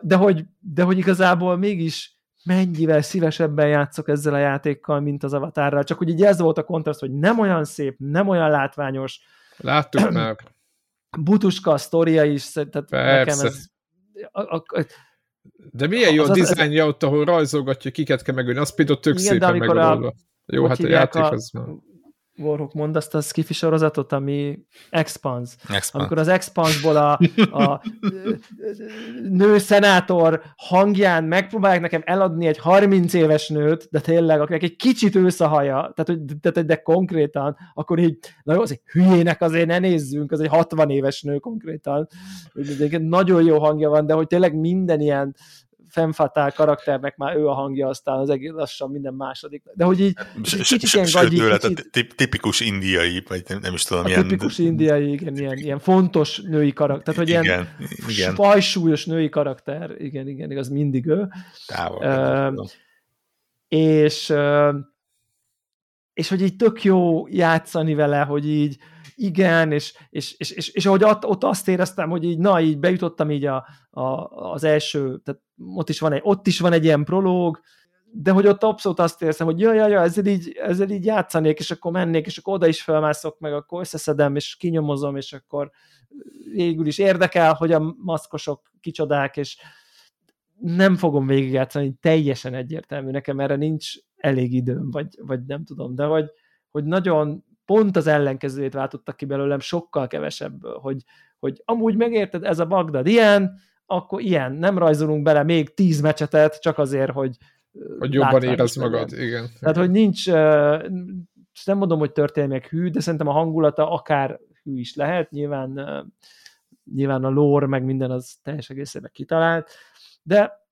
de hogy, de hogy igazából mégis mennyivel szívesebben játszok ezzel a játékkal, mint az avatárral. Csak hogy így ez volt a kontraszt, hogy nem olyan szép, nem olyan látványos. Láttuk meg. Butuska a sztoria is, tehát Persze. nekem ez... A, a, a, de milyen jó az, a dizájnja ott, ahol rajzolgatja, kiket kell megölni, az például tök igen, szépen megoldva. Jó, hát a játék a, az már Warhawk mond azt a skifi sorozatot, ami Expans. Expans. Amikor az Expansból a, a nő szenátor hangján megpróbálják nekem eladni egy 30 éves nőt, de tényleg, akinek egy kicsit ősz a haja, tehát, hogy, de, de, de konkrétan, akkor így, na jó, azért hülyének azért ne nézzünk, az egy 60 éves nő konkrétan. Nagyon jó hangja van, de hogy tényleg minden ilyen femfatál karakternek már ő a hangja, aztán az egész lassan minden második. De hogy így kicsit... tipikus indiai, vagy nem, nem is tudom, ilyen... Tipikus indiai, igen, ilyen, ilyen fontos női karakter, tehát hogy igen, ilyen igen. fajsúlyos női karakter, igen, igen, az mindig ő. Távol. Uh, és uh, és hogy így tök jó játszani vele, hogy így igen, és, és, és, és, és ahogy ott, ott azt éreztem, hogy így, na, így bejutottam így a, a, az első, tehát ott is, van egy, ott is van egy ilyen prológ, de hogy ott abszolút azt érzem, hogy jaj, jaj, jaj, ezzel így, ezzel így játszanék, és akkor mennék, és akkor oda is felmászok, meg akkor összeszedem, és kinyomozom, és akkor végül is érdekel, hogy a maszkosok kicsodák, és nem fogom végigjátszani, teljesen egyértelmű, nekem erre nincs elég időm, vagy, vagy nem tudom, de hogy, hogy nagyon pont az ellenkezőjét váltottak ki belőlem sokkal kevesebből, hogy, hogy amúgy megérted, ez a Bagdad ilyen, akkor ilyen, nem rajzolunk bele még tíz mecsetet, csak azért, hogy hogy jobban érez magad, igen. Tehát, hogy nincs, nem mondom, hogy történelmiek hű, de szerintem a hangulata akár hű is lehet, nyilván, nyilván a lore, meg minden az teljes egészében kitalált, de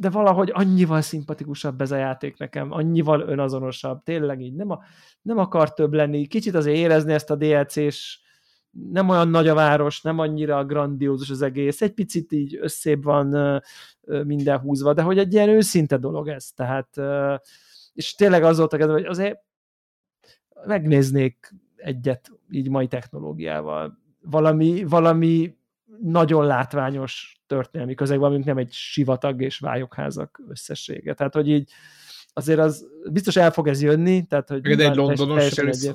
de valahogy annyival szimpatikusabb ez a játék nekem, annyival önazonosabb, tényleg így nem, a, nem akar több lenni, kicsit azért érezni ezt a DLC-s, nem olyan nagy a város, nem annyira grandiózus az egész, egy picit így összébb van minden húzva, de hogy egy ilyen őszinte dolog ez, tehát és tényleg az volt a kedve, hogy azért megnéznék egyet így mai technológiával, valami, valami nagyon látványos történelmi közegben, mint nem egy sivatag és vályokházak összessége. Tehát, hogy így azért az biztos el fog ez jönni, tehát, hogy Meg egy londonos rész,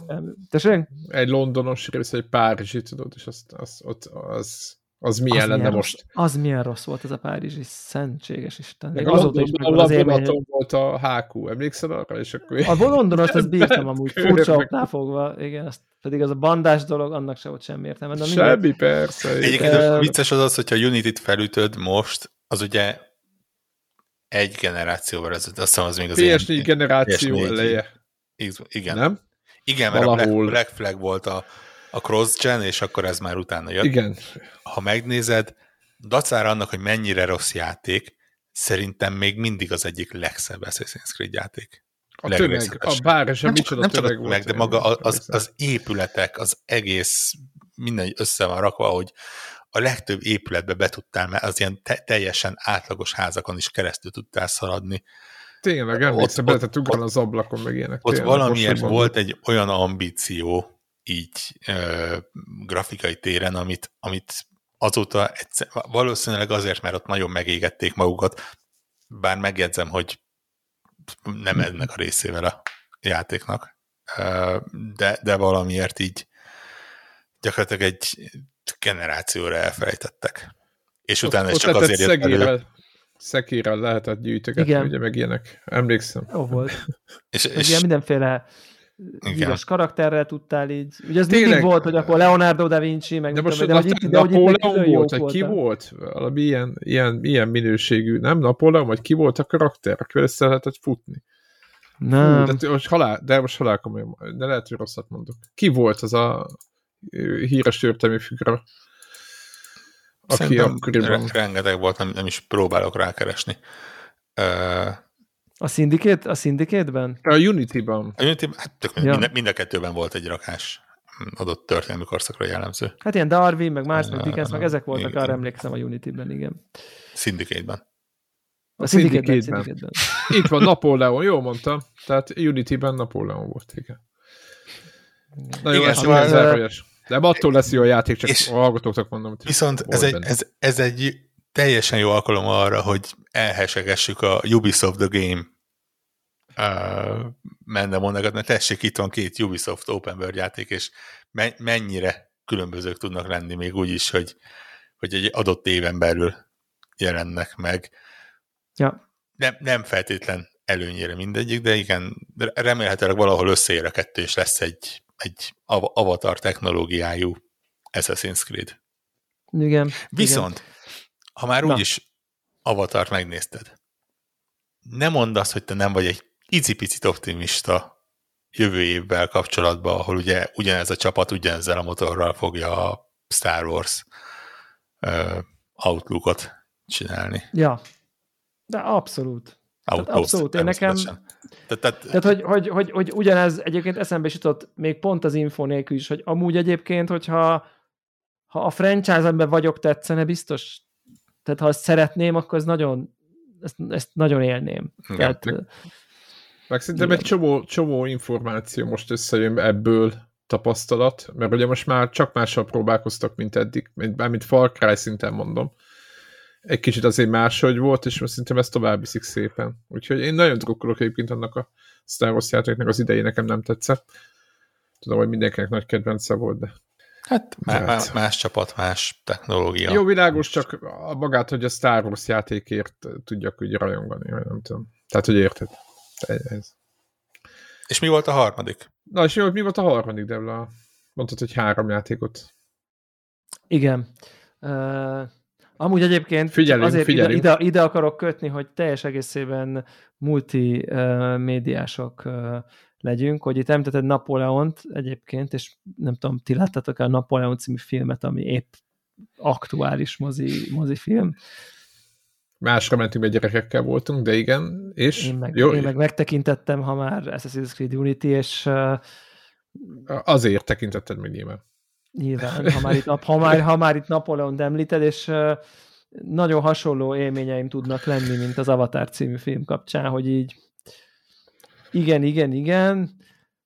egy londonos rész, egy párizsi, tudod, és azt, azt, ott, az, az milyen az lenne milyen most? Rossz, az milyen rossz volt ez a párizsi, szentséges Isten. Meg a London, is az élmény... volt a HQ, emlékszel arra? És akkor... A Londonos, azt bírtam amúgy, furcsa oknál fogva, igen, azt pedig az a bandás dolog, annak se volt semmi értelme. De semmi, mindegy. persze. Egyébként uh, vicces az az, hogyha Unity-t felütöd most, az ugye egy generációval ez, azt hiszem az még az PS4 én, generáció PS4 eleje. Igen. Nem? Igen, mert Valahol. a Black, Black Flag volt a, a cross-gen, és akkor ez már utána jött. Igen. Ha megnézed, dacára annak, hogy mennyire rossz játék, szerintem még mindig az egyik legszebb Assassin's Creed játék. A tömeg, a bár sem micsoda nem tömeg volt. De maga az, az épületek, az egész minden össze van rakva, hogy a legtöbb épületbe be tudtál, mert az ilyen te, teljesen átlagos házakon is keresztül tudtál szaladni. Tényleg, emlékszem, beletettünk az ablakon, meg ilyenek. Ott tényleg, valamiért volt egy olyan ambíció, így ö, grafikai téren, amit, amit azóta egyszer, valószínűleg azért, mert ott nagyon megégették magukat, bár megjegyzem, hogy nem ennek a részével a játéknak, de, de valamiért így gyakorlatilag egy generációra elfelejtettek. És ott, utána ott csak azért jött elő. Szekírral lehetett gyűjtögetni, Igen. ugye meg ilyenek. Emlékszem. Jó volt. és, és, ilyen mindenféle híres karakterrel tudtál így. Ugye ez Tényleg, mindig volt, hogy akkor Leonardo da Vinci, meg de most tudom, de, hogy de Napóleon volt, vagy ki volt? Valami ilyen, ilyen, ilyen minőségű, nem Napóleon, vagy ki volt a karakter, akivel össze lehetett futni? Nem. Hú, de most halál, de most halál komolyan, de lehet, hogy rosszat mondok. Ki volt az a híres történelmi figura? Aki Szerintem akkoriban... rengeteg volt, nem, nem is próbálok rákeresni. Uh, a Syndicate, a Syndicate-ben? A Unity-ban. A Unity, hát tök, ja. mind, mind a kettőben volt egy rakás adott történelmi korszakra jellemző. Hát ilyen Darwin, meg más, meg Dickens, meg ezek voltak, igen. arra emlékszem a Unity-ben, igen. Syndicate-ben. A, Syndicate-ben. Syndicate Itt van Napóleon, jól mondtam. Tehát Unity-ben Napóleon volt, igen. Na jó, igen, ez szóval, de attól lesz jó a játék, csak és a hallgatóknak mondom. Viszont ez egy, ez, ez egy teljesen jó alkalom arra, hogy elhesegessük a Ubisoft The Game uh, menne mondagat, mert tessék, itt van két Ubisoft Open World játék, és me- mennyire különbözők tudnak lenni még úgy is, hogy, hogy egy adott éven belül jelennek meg. Ja. Nem, nem feltétlen előnyére mindegyik, de igen, remélhetőleg valahol összeér a kettő, és lesz egy, egy avatar technológiájú Assassin's Creed. Igen. Viszont, igen. Ha már úgyis avatart megnézted, nem mondd azt, hogy te nem vagy egy icipicit optimista jövő évvel kapcsolatban, ahol ugye ugyanez a csapat ugyanezzel a motorral fogja a Star Wars uh, Outlookot csinálni. Ja, de abszolút. Tehát abszolút, én nekem... Tehát, tehát, tehát hogy, hogy, hogy, hogy, ugyanez egyébként eszembe is jutott még pont az info nélkül is, hogy amúgy egyébként, hogyha ha a franchise-emben vagyok tetszene, biztos, tehát ha azt szeretném, akkor ez nagyon, ezt, ezt nagyon élném. Igen. Tehát, meg, meg szerintem egy csomó, csomó információ most összejön ebből tapasztalat, mert ugye most már csak mással próbálkoztak, mint eddig, mint, mint Far Cry szinten mondom egy kicsit azért máshogy volt, és szerintem ezt tovább viszik szépen. Úgyhogy én nagyon drukkolok egyébként annak a Star Wars játéknak az idei nekem nem tetszett. Tudom, hogy mindenkinek nagy kedvence volt, de... Hát. Más, más csapat, más technológia. Jó, világos, csak a magát, hogy a Star Wars játékért tudjak úgy rajongani, vagy nem tudom. Tehát, hogy érted. Ez. És mi volt a harmadik? Na, és mi volt a harmadik, Devla? Mondtad, hogy három játékot. Igen. Uh, Amúgy egyébként figyelünk, azért figyelünk. Ide, ide akarok kötni, hogy teljes egészében multimédiások legyünk, hogy itt említetted Napóleont egyébként, és nem tudom, ti láttatok el a Napóleon című filmet, ami épp aktuális mozi, mozifilm. Másra mentünk, mert gyerekekkel voltunk, de igen, és... Én meg, jó, én meg megtekintettem, ha már Assassin's Creed Unity, és... Azért tekintetted meg nyilván. Nyilván, ha már itt, ha már, ha már itt Napóleon említed, és nagyon hasonló élményeim tudnak lenni, mint az Avatar című film kapcsán, hogy így igen, igen, igen,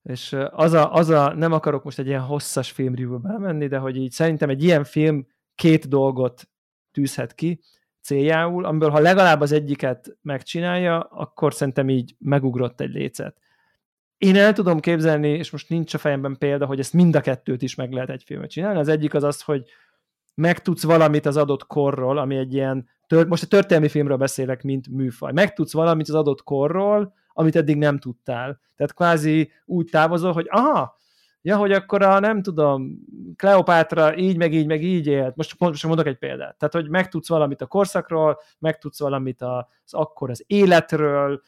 és az a, az a nem akarok most egy ilyen hosszas filmreview-be menni, de hogy így szerintem egy ilyen film két dolgot tűzhet ki céljául, amiből ha legalább az egyiket megcsinálja, akkor szerintem így megugrott egy lécet. Én el tudom képzelni, és most nincs a fejemben példa, hogy ezt mind a kettőt is meg lehet egy filmet csinálni. Az egyik az az, hogy megtudsz valamit az adott korról, ami egy ilyen, tört, most egy történelmi filmről beszélek, mint műfaj. Megtudsz valamit az adott korról, amit eddig nem tudtál. Tehát kvázi úgy távozol, hogy aha, ja, hogy akkor a, nem tudom, Kleopátra így, meg így, meg így élt. Most, most mondok egy példát. Tehát, hogy megtudsz valamit a korszakról, megtudsz valamit az akkor az életről,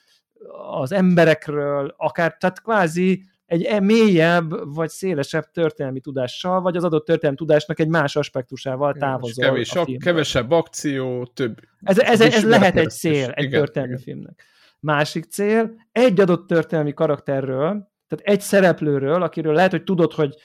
az emberekről, akár, tehát kvázi egy e mélyebb vagy szélesebb történelmi tudással, vagy az adott történelmi tudásnak egy más aspektusával távozol. Kevés, a kevesebb akció, több. Ez, ez, ez lehet egy cél egy igen, történelmi igen. filmnek. Másik cél, egy adott történelmi karakterről, tehát egy szereplőről, akiről lehet, hogy tudod, hogy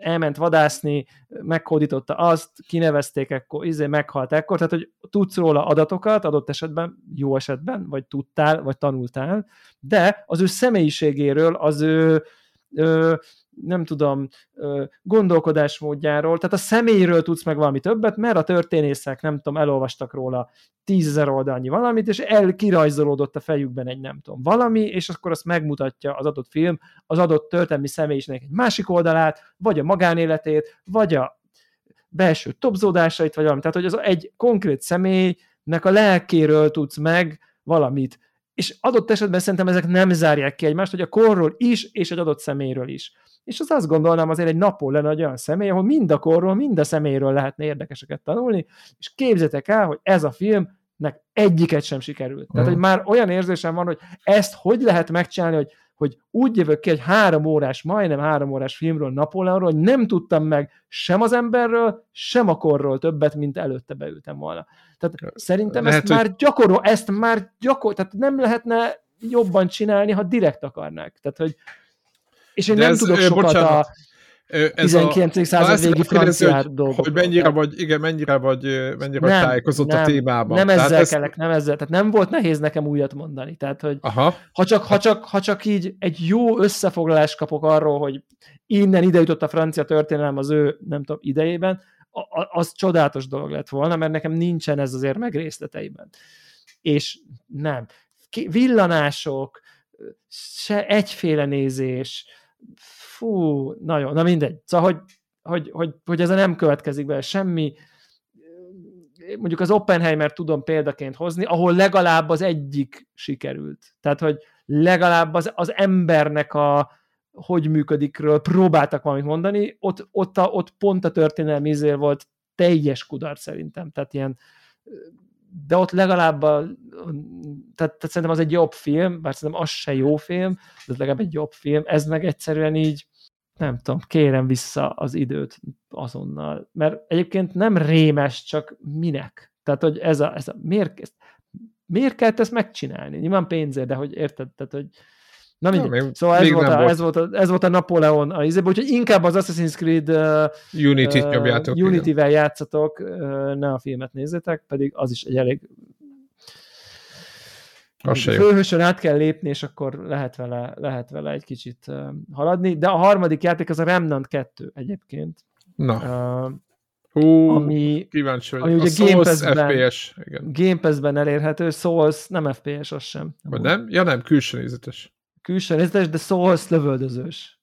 elment vadászni, meghódította azt, kinevezték ekkor, izé meghalt ekkor, tehát hogy tudsz róla adatokat, adott esetben, jó esetben, vagy tudtál, vagy tanultál, de az ő személyiségéről, az ő, ő nem tudom, gondolkodásmódjáról, tehát a személyről tudsz meg valami többet, mert a történészek, nem tudom, elolvastak róla tízezer oldalnyi valamit, és elkirajzolódott a fejükben egy nem tudom valami, és akkor azt megmutatja az adott film, az adott történelmi személyisnek egy másik oldalát, vagy a magánéletét, vagy a belső topzódásait, vagy valami. Tehát, hogy az egy konkrét személynek a lelkéről tudsz meg valamit és adott esetben szerintem ezek nem zárják ki egymást, hogy a korról is, és egy adott személyről is. És az azt gondolnám azért egy napon lenne egy olyan személy, ahol mind a korról, mind a személyről lehetne érdekeseket tanulni, és képzetek el, hogy ez a filmnek egyiket sem sikerült. Tehát, hogy már olyan érzésem van, hogy ezt hogy lehet megcsinálni, hogy hogy úgy jövök ki egy három órás, majdnem három órás filmről, Napóleonról, hogy nem tudtam meg sem az emberről, sem a korról többet, mint előtte beültem volna. Tehát szerintem Lehet, ezt hogy... már gyakorol, ezt már gyakorol, tehát nem lehetne jobban csinálni, ha direkt akarnák. Tehát, hogy és én De nem ez, tudok sokat bocsánat. a ez 19. A, század végi franciát dolgok. Hogy mennyire vagy, igen, mennyire vagy, mennyire nem, tájékozott nem, a témában. Nem ezzel tehát kellek, nem ezzel, tehát nem volt nehéz nekem újat mondani. Tehát, hogy Aha. Ha, csak, ha, csak, ha csak így egy jó összefoglalást kapok arról, hogy innen ide jutott a francia történelem az ő, nem tudom, idejében, az csodálatos dolog lett volna, mert nekem nincsen ez azért meg részleteiben. És nem. Villanások, se egyféle nézés, fú, nagyon, na mindegy. Szóval, hogy, hogy, hogy, hogy ez nem következik be semmi, mondjuk az Oppenheimer tudom példaként hozni, ahol legalább az egyik sikerült. Tehát, hogy legalább az, az embernek a hogy működikről próbáltak valamit mondani, ott, ott, a, ott pont a történelmi izél volt teljes kudarc szerintem. Tehát ilyen, de ott legalább a, tehát, tehát szerintem az egy jobb film, bár szerintem az se jó film, de legalább egy jobb film, ez meg egyszerűen így nem tudom, kérem vissza az időt azonnal. Mert egyébként nem rémes, csak minek? Tehát, hogy ez a, ez a miért, miért kell ezt megcsinálni? Nyilván pénzért, de hogy érted? Tehát, hogy Na mindegy. Ja, szóval ez volt, a, ez, volt a, ez volt a Napóleon a izébe, úgyhogy inkább az Assassin's Creed uh, Unity-t uh, nyomjátok. Unity-vel játszatok, uh, ne a filmet nézzétek, pedig az is egy elég főhősön át kell lépni, és akkor lehet vele, lehet vele egy kicsit uh, haladni. De a harmadik játék az a Remnant 2 egyébként. Na. Uh, Hú, ami, kíváncsi vagy. Ami ugye Game Pass-ben, FPS, igen. Game Pass-ben elérhető, Souls nem FPS, az sem. Vagy nem? Ja nem, külső nézetes. Külső nézetes, de Souls lövöldözős.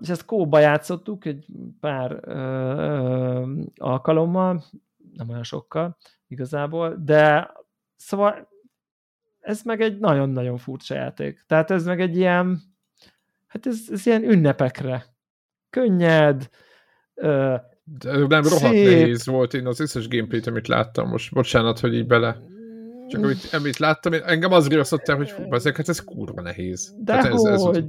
És ezt kóba játszottuk egy pár uh, alkalommal, nem olyan sokkal igazából, de szóval ez meg egy nagyon-nagyon furcsa játék. Tehát ez meg egy ilyen, hát ez, ez ilyen ünnepekre. Könnyed, ö, de nem rohadt szép. nehéz volt, én az összes gameplayt, amit láttam, most bocsánat, hogy így bele csak amit, amit láttam, engem az riasztottam, hogy fú, ezeket hát ez kurva nehéz. De hát ez, ez, hogy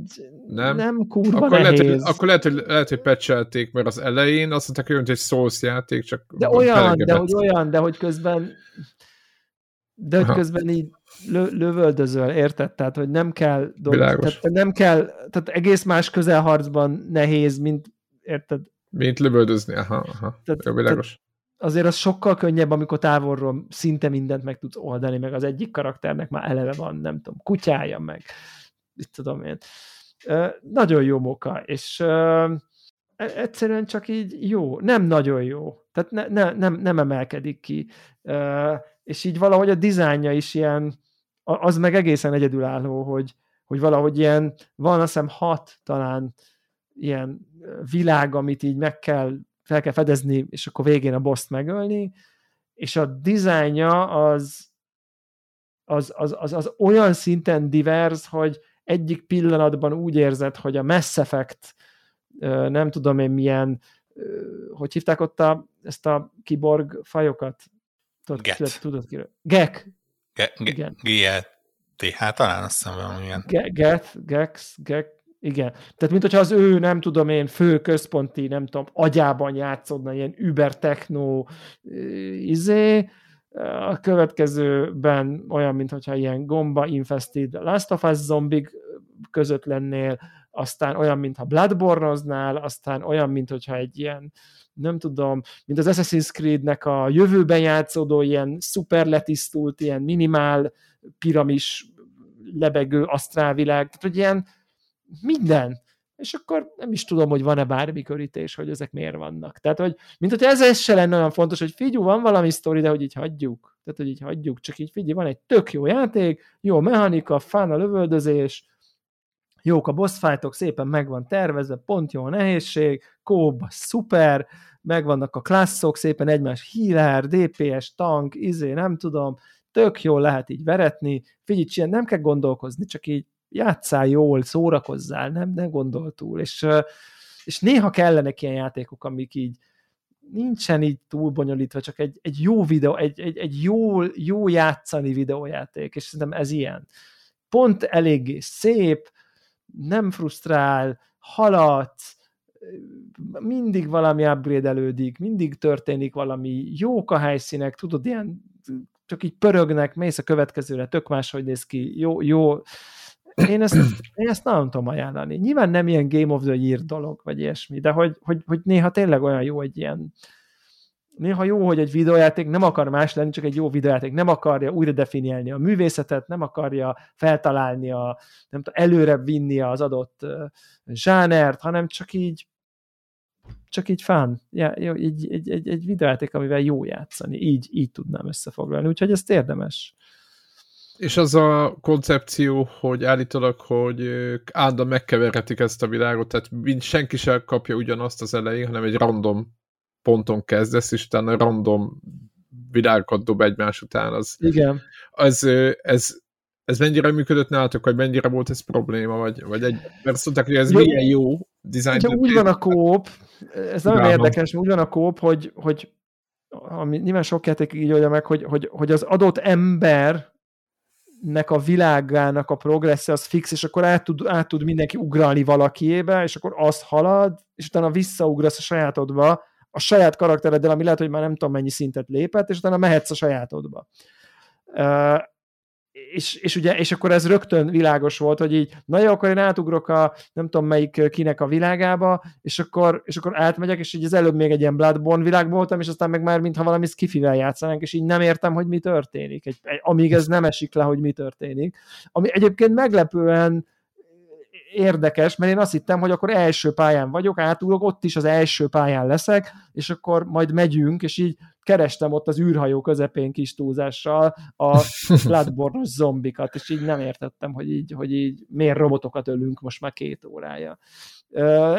nem? nem kurva akkor nehéz. Lehet, hogy, akkor lehet, hogy, lehet, hogy patchelték, mert az elején azt mondták, hogy egy Souls játék, csak de olyan, de hogy olyan, de hogy közben de hogy közben így lö, lövöldözöl, érted? Tehát, hogy nem kell dolog, tehát nem kell, tehát egész más közelharcban nehéz, mint, érted? Mint lövöldözni, aha, aha. Tehát, Jó, világos. Azért az sokkal könnyebb, amikor távolról szinte mindent meg tudsz oldani, meg az egyik karakternek már eleve van, nem tudom, kutyája meg, itt tudom én. Nagyon jó moka, és e, egyszerűen csak így jó, nem nagyon jó, tehát ne, ne, nem, nem emelkedik ki és így valahogy a dizájnja is ilyen, az meg egészen egyedülálló, hogy, hogy valahogy ilyen, van azt hiszem hat talán ilyen világ, amit így meg kell, fel kell fedezni, és akkor végén a boss megölni, és a dizájnja az, az, az, az, az olyan szinten divers, hogy egyik pillanatban úgy érzed, hogy a Mass Effect, nem tudom én milyen, hogy hívták ott a, ezt a kiborg fajokat? Tudod, Get. Tudod, kiről? Gek. Ge, ge, igen. G-E-T-H talán azt hiszem valamilyen. Ge, get, Gex, Gek, igen. Tehát, mint hogyha az ő, nem tudom én, fő központi, nem tudom, agyában játszódna ilyen über techno izé, a következőben olyan, mintha ilyen gomba infested Last of Us zombik között lennél, aztán olyan, mintha Bloodborne-oznál, aztán olyan, mintha egy ilyen nem tudom, mint az Assassin's Creed-nek a jövőben játszódó ilyen szuper letisztult, ilyen minimál piramis lebegő asztrálvilág, tehát hogy ilyen minden, és akkor nem is tudom, hogy van-e bármi körítés, hogy ezek miért vannak. Tehát, hogy mint hogy ez, ez se lenne olyan fontos, hogy figyú, van valami sztori, de hogy így hagyjuk. Tehát, hogy így hagyjuk, csak így figyelj, van egy tök jó játék, jó mechanika, fán a lövöldözés, jók a boss fightok, szépen meg van tervezve, pont jó a nehézség, kóba szuper, megvannak a klasszok, szépen egymás healer, DPS, tank, izé, nem tudom, tök jól lehet így veretni, figyelj, nem kell gondolkozni, csak így játszál jól, szórakozzál, nem, nem gondol túl, és, és néha kellenek ilyen játékok, amik így nincsen így túl bonyolítva, csak egy, egy jó videó, egy, egy, egy jó, jó játszani videójáték, és szerintem ez ilyen. Pont eléggé szép, nem frusztrál, haladsz, mindig valami upgrade mindig történik valami, jók a helyszínek, tudod, ilyen csak így pörögnek, mész a következőre, tök máshogy néz ki, jó, jó. Én ezt, én ezt nagyon tudom ajánlani. Nyilván nem ilyen Game of the Year dolog, vagy ilyesmi, de hogy, hogy, hogy néha tényleg olyan jó egy ilyen, néha jó, hogy egy videójáték nem akar más lenni, csak egy jó videójáték nem akarja újra definiálni a művészetet, nem akarja feltalálni a, nem tudom, előrebb vinni az adott zsánert, hanem csak így csak így fán, ja, így, egy, egy, egy videójáték, amivel jó játszani, így, így tudnám összefoglalni, úgyhogy ezt érdemes. És az a koncepció, hogy állítólag, hogy állandóan megkeverhetik ezt a világot, tehát senki sem kapja ugyanazt az elején, hanem egy random ponton kezdesz, és utána random világokat dob egymás után. Az, Igen. Az, ez, ez mennyire működött nálatok, vagy mennyire volt ez probléma, vagy, vagy egy, mert azt mondták, hogy ez jó, milyen jó design. Ja, úgy van a kóp, ez nagyon Ráma. érdekes, úgy van a kóp, hogy, hogy ami nyilván sok játék így oldja meg, hogy, hogy, hogy az adott ember nek a világának a progressze az fix, és akkor át tud, át tud mindenki ugrálni valakiébe, és akkor azt halad, és utána visszaugrasz a sajátodba, a saját karaktereddel, ami lehet, hogy már nem tudom mennyi szintet lépett, és utána mehetsz a sajátodba és, és, ugye, és akkor ez rögtön világos volt, hogy így, na jó, akkor én átugrok a nem tudom melyik kinek a világába, és akkor, és akkor átmegyek, és így az előbb még egy ilyen Bloodborne világ voltam, és aztán meg már mintha valami skifivel játszanánk, és így nem értem, hogy mi történik, egy, egy, amíg ez nem esik le, hogy mi történik. Ami egyébként meglepően érdekes, mert én azt hittem, hogy akkor első pályán vagyok, átugrok, ott is az első pályán leszek, és akkor majd megyünk, és így kerestem ott az űrhajó közepén kis túlzással a bloodborne zombikat, és így nem értettem, hogy így, hogy így miért robotokat ölünk most már két órája.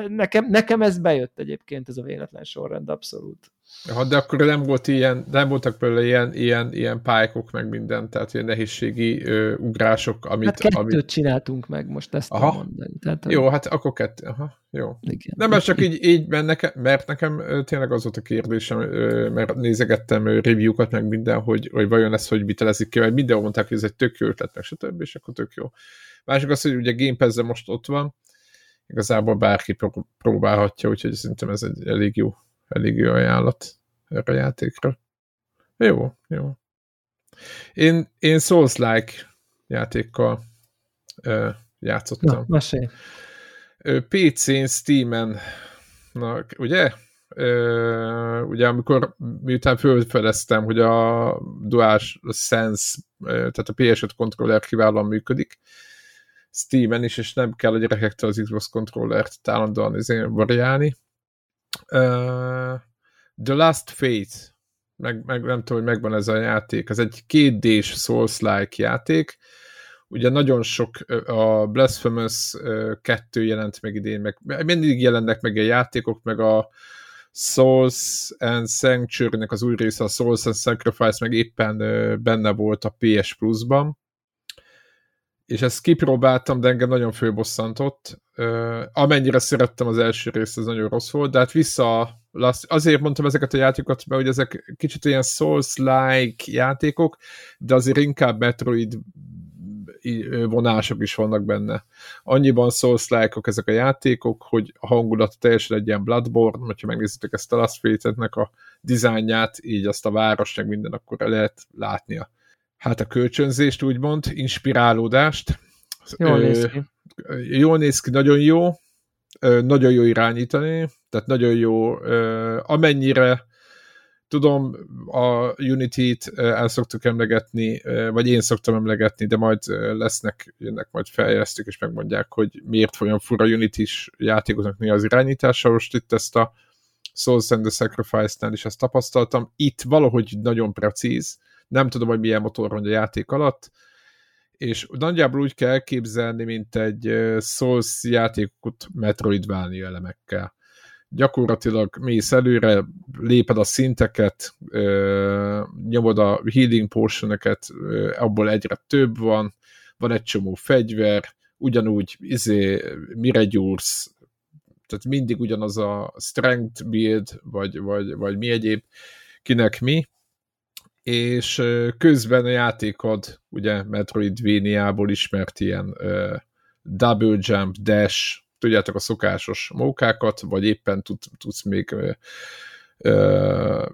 Nekem, nekem ez bejött egyébként, ez a véletlen sorrend, abszolút. Ja, de akkor nem volt ilyen, nem voltak belőle ilyen, ilyen, ilyen pálykok meg minden, tehát ilyen nehézségi ö, ugrások, amit... Hát kettőt amit... csináltunk meg, most ezt aha. mondani. Tehát. Jó, hát akkor kettő, aha, jó. Igen. Nem, mert csak így, így mert, nekem, mert nekem tényleg az volt a kérdésem, mert nézegettem review-kat meg minden, hogy, hogy vajon ez, hogy vitelezik ki, mert mindenhol mondták, hogy ez egy tök jó ötlet, meg stb., és akkor tök jó. Másik az, hogy ugye Game pass most ott van, igazából bárki próbálhatja, úgyhogy szerintem ez egy elég jó elég jó ajánlat erre a játékra. Jó, jó. Én, én Souls-like játékkal ö, játszottam. Na, mesélj. PC-n, Steam-en, na, ugye? Ö, ugye amikor miután felfedeztem, hogy a DualSense, tehát a PS5 kontroller kiválóan működik, Steam-en is, és nem kell a gyerekektől az Xbox kontrollert állandóan variálni, Uh, The Last Fate, meg, meg nem tudom, hogy megvan ez a játék, ez egy kétdés Souls-like játék, ugye nagyon sok a Blasphemous 2 jelent meg idén, meg mindig jelennek meg a játékok, meg a Souls and Sanctuary-nek az új része, a Souls and Sacrifice meg éppen benne volt a PS Plus-ban, és ezt kipróbáltam, de engem nagyon főbosszantott. Uh, amennyire szerettem az első részt, ez nagyon rossz volt, de hát vissza, azért mondtam ezeket a játékokat, mert hogy ezek kicsit ilyen Souls-like játékok, de azért inkább Metroid vonások is vannak benne. Annyiban souls like ezek a játékok, hogy a hangulat teljesen egy ilyen Bloodborne, hogyha megnézitek ezt a Last Fate-nek a dizájnját, így azt a város, meg minden, akkor lehet látnia hát a kölcsönzést, úgymond, inspirálódást. Jól néz ki. Jól néz ki, nagyon jó, nagyon jó irányítani, tehát nagyon jó, amennyire Tudom, a Unity-t el szoktuk emlegetni, vagy én szoktam emlegetni, de majd lesznek, jönnek majd feljesztük, és megmondják, hogy miért olyan fura Unity-s játékoknak mi az irányítása. Most itt ezt a Souls and the Sacrifice-nál is ezt tapasztaltam. Itt valahogy nagyon precíz, nem tudom, hogy milyen motor van a játék alatt, és nagyjából úgy kell elképzelni, mint egy Souls játékot Metroidvania elemekkel. Gyakorlatilag mész előre, léped a szinteket, nyomod a healing potioneket, abból egyre több van, van egy csomó fegyver, ugyanúgy izé, mire gyúrsz, tehát mindig ugyanaz a strength build, vagy, vagy, vagy mi egyéb, kinek mi, és közben a játékod, ugye Metroidvania-ból ismert ilyen uh, double jump, dash, tudjátok a szokásos mókákat, vagy éppen tud, tudsz még uh,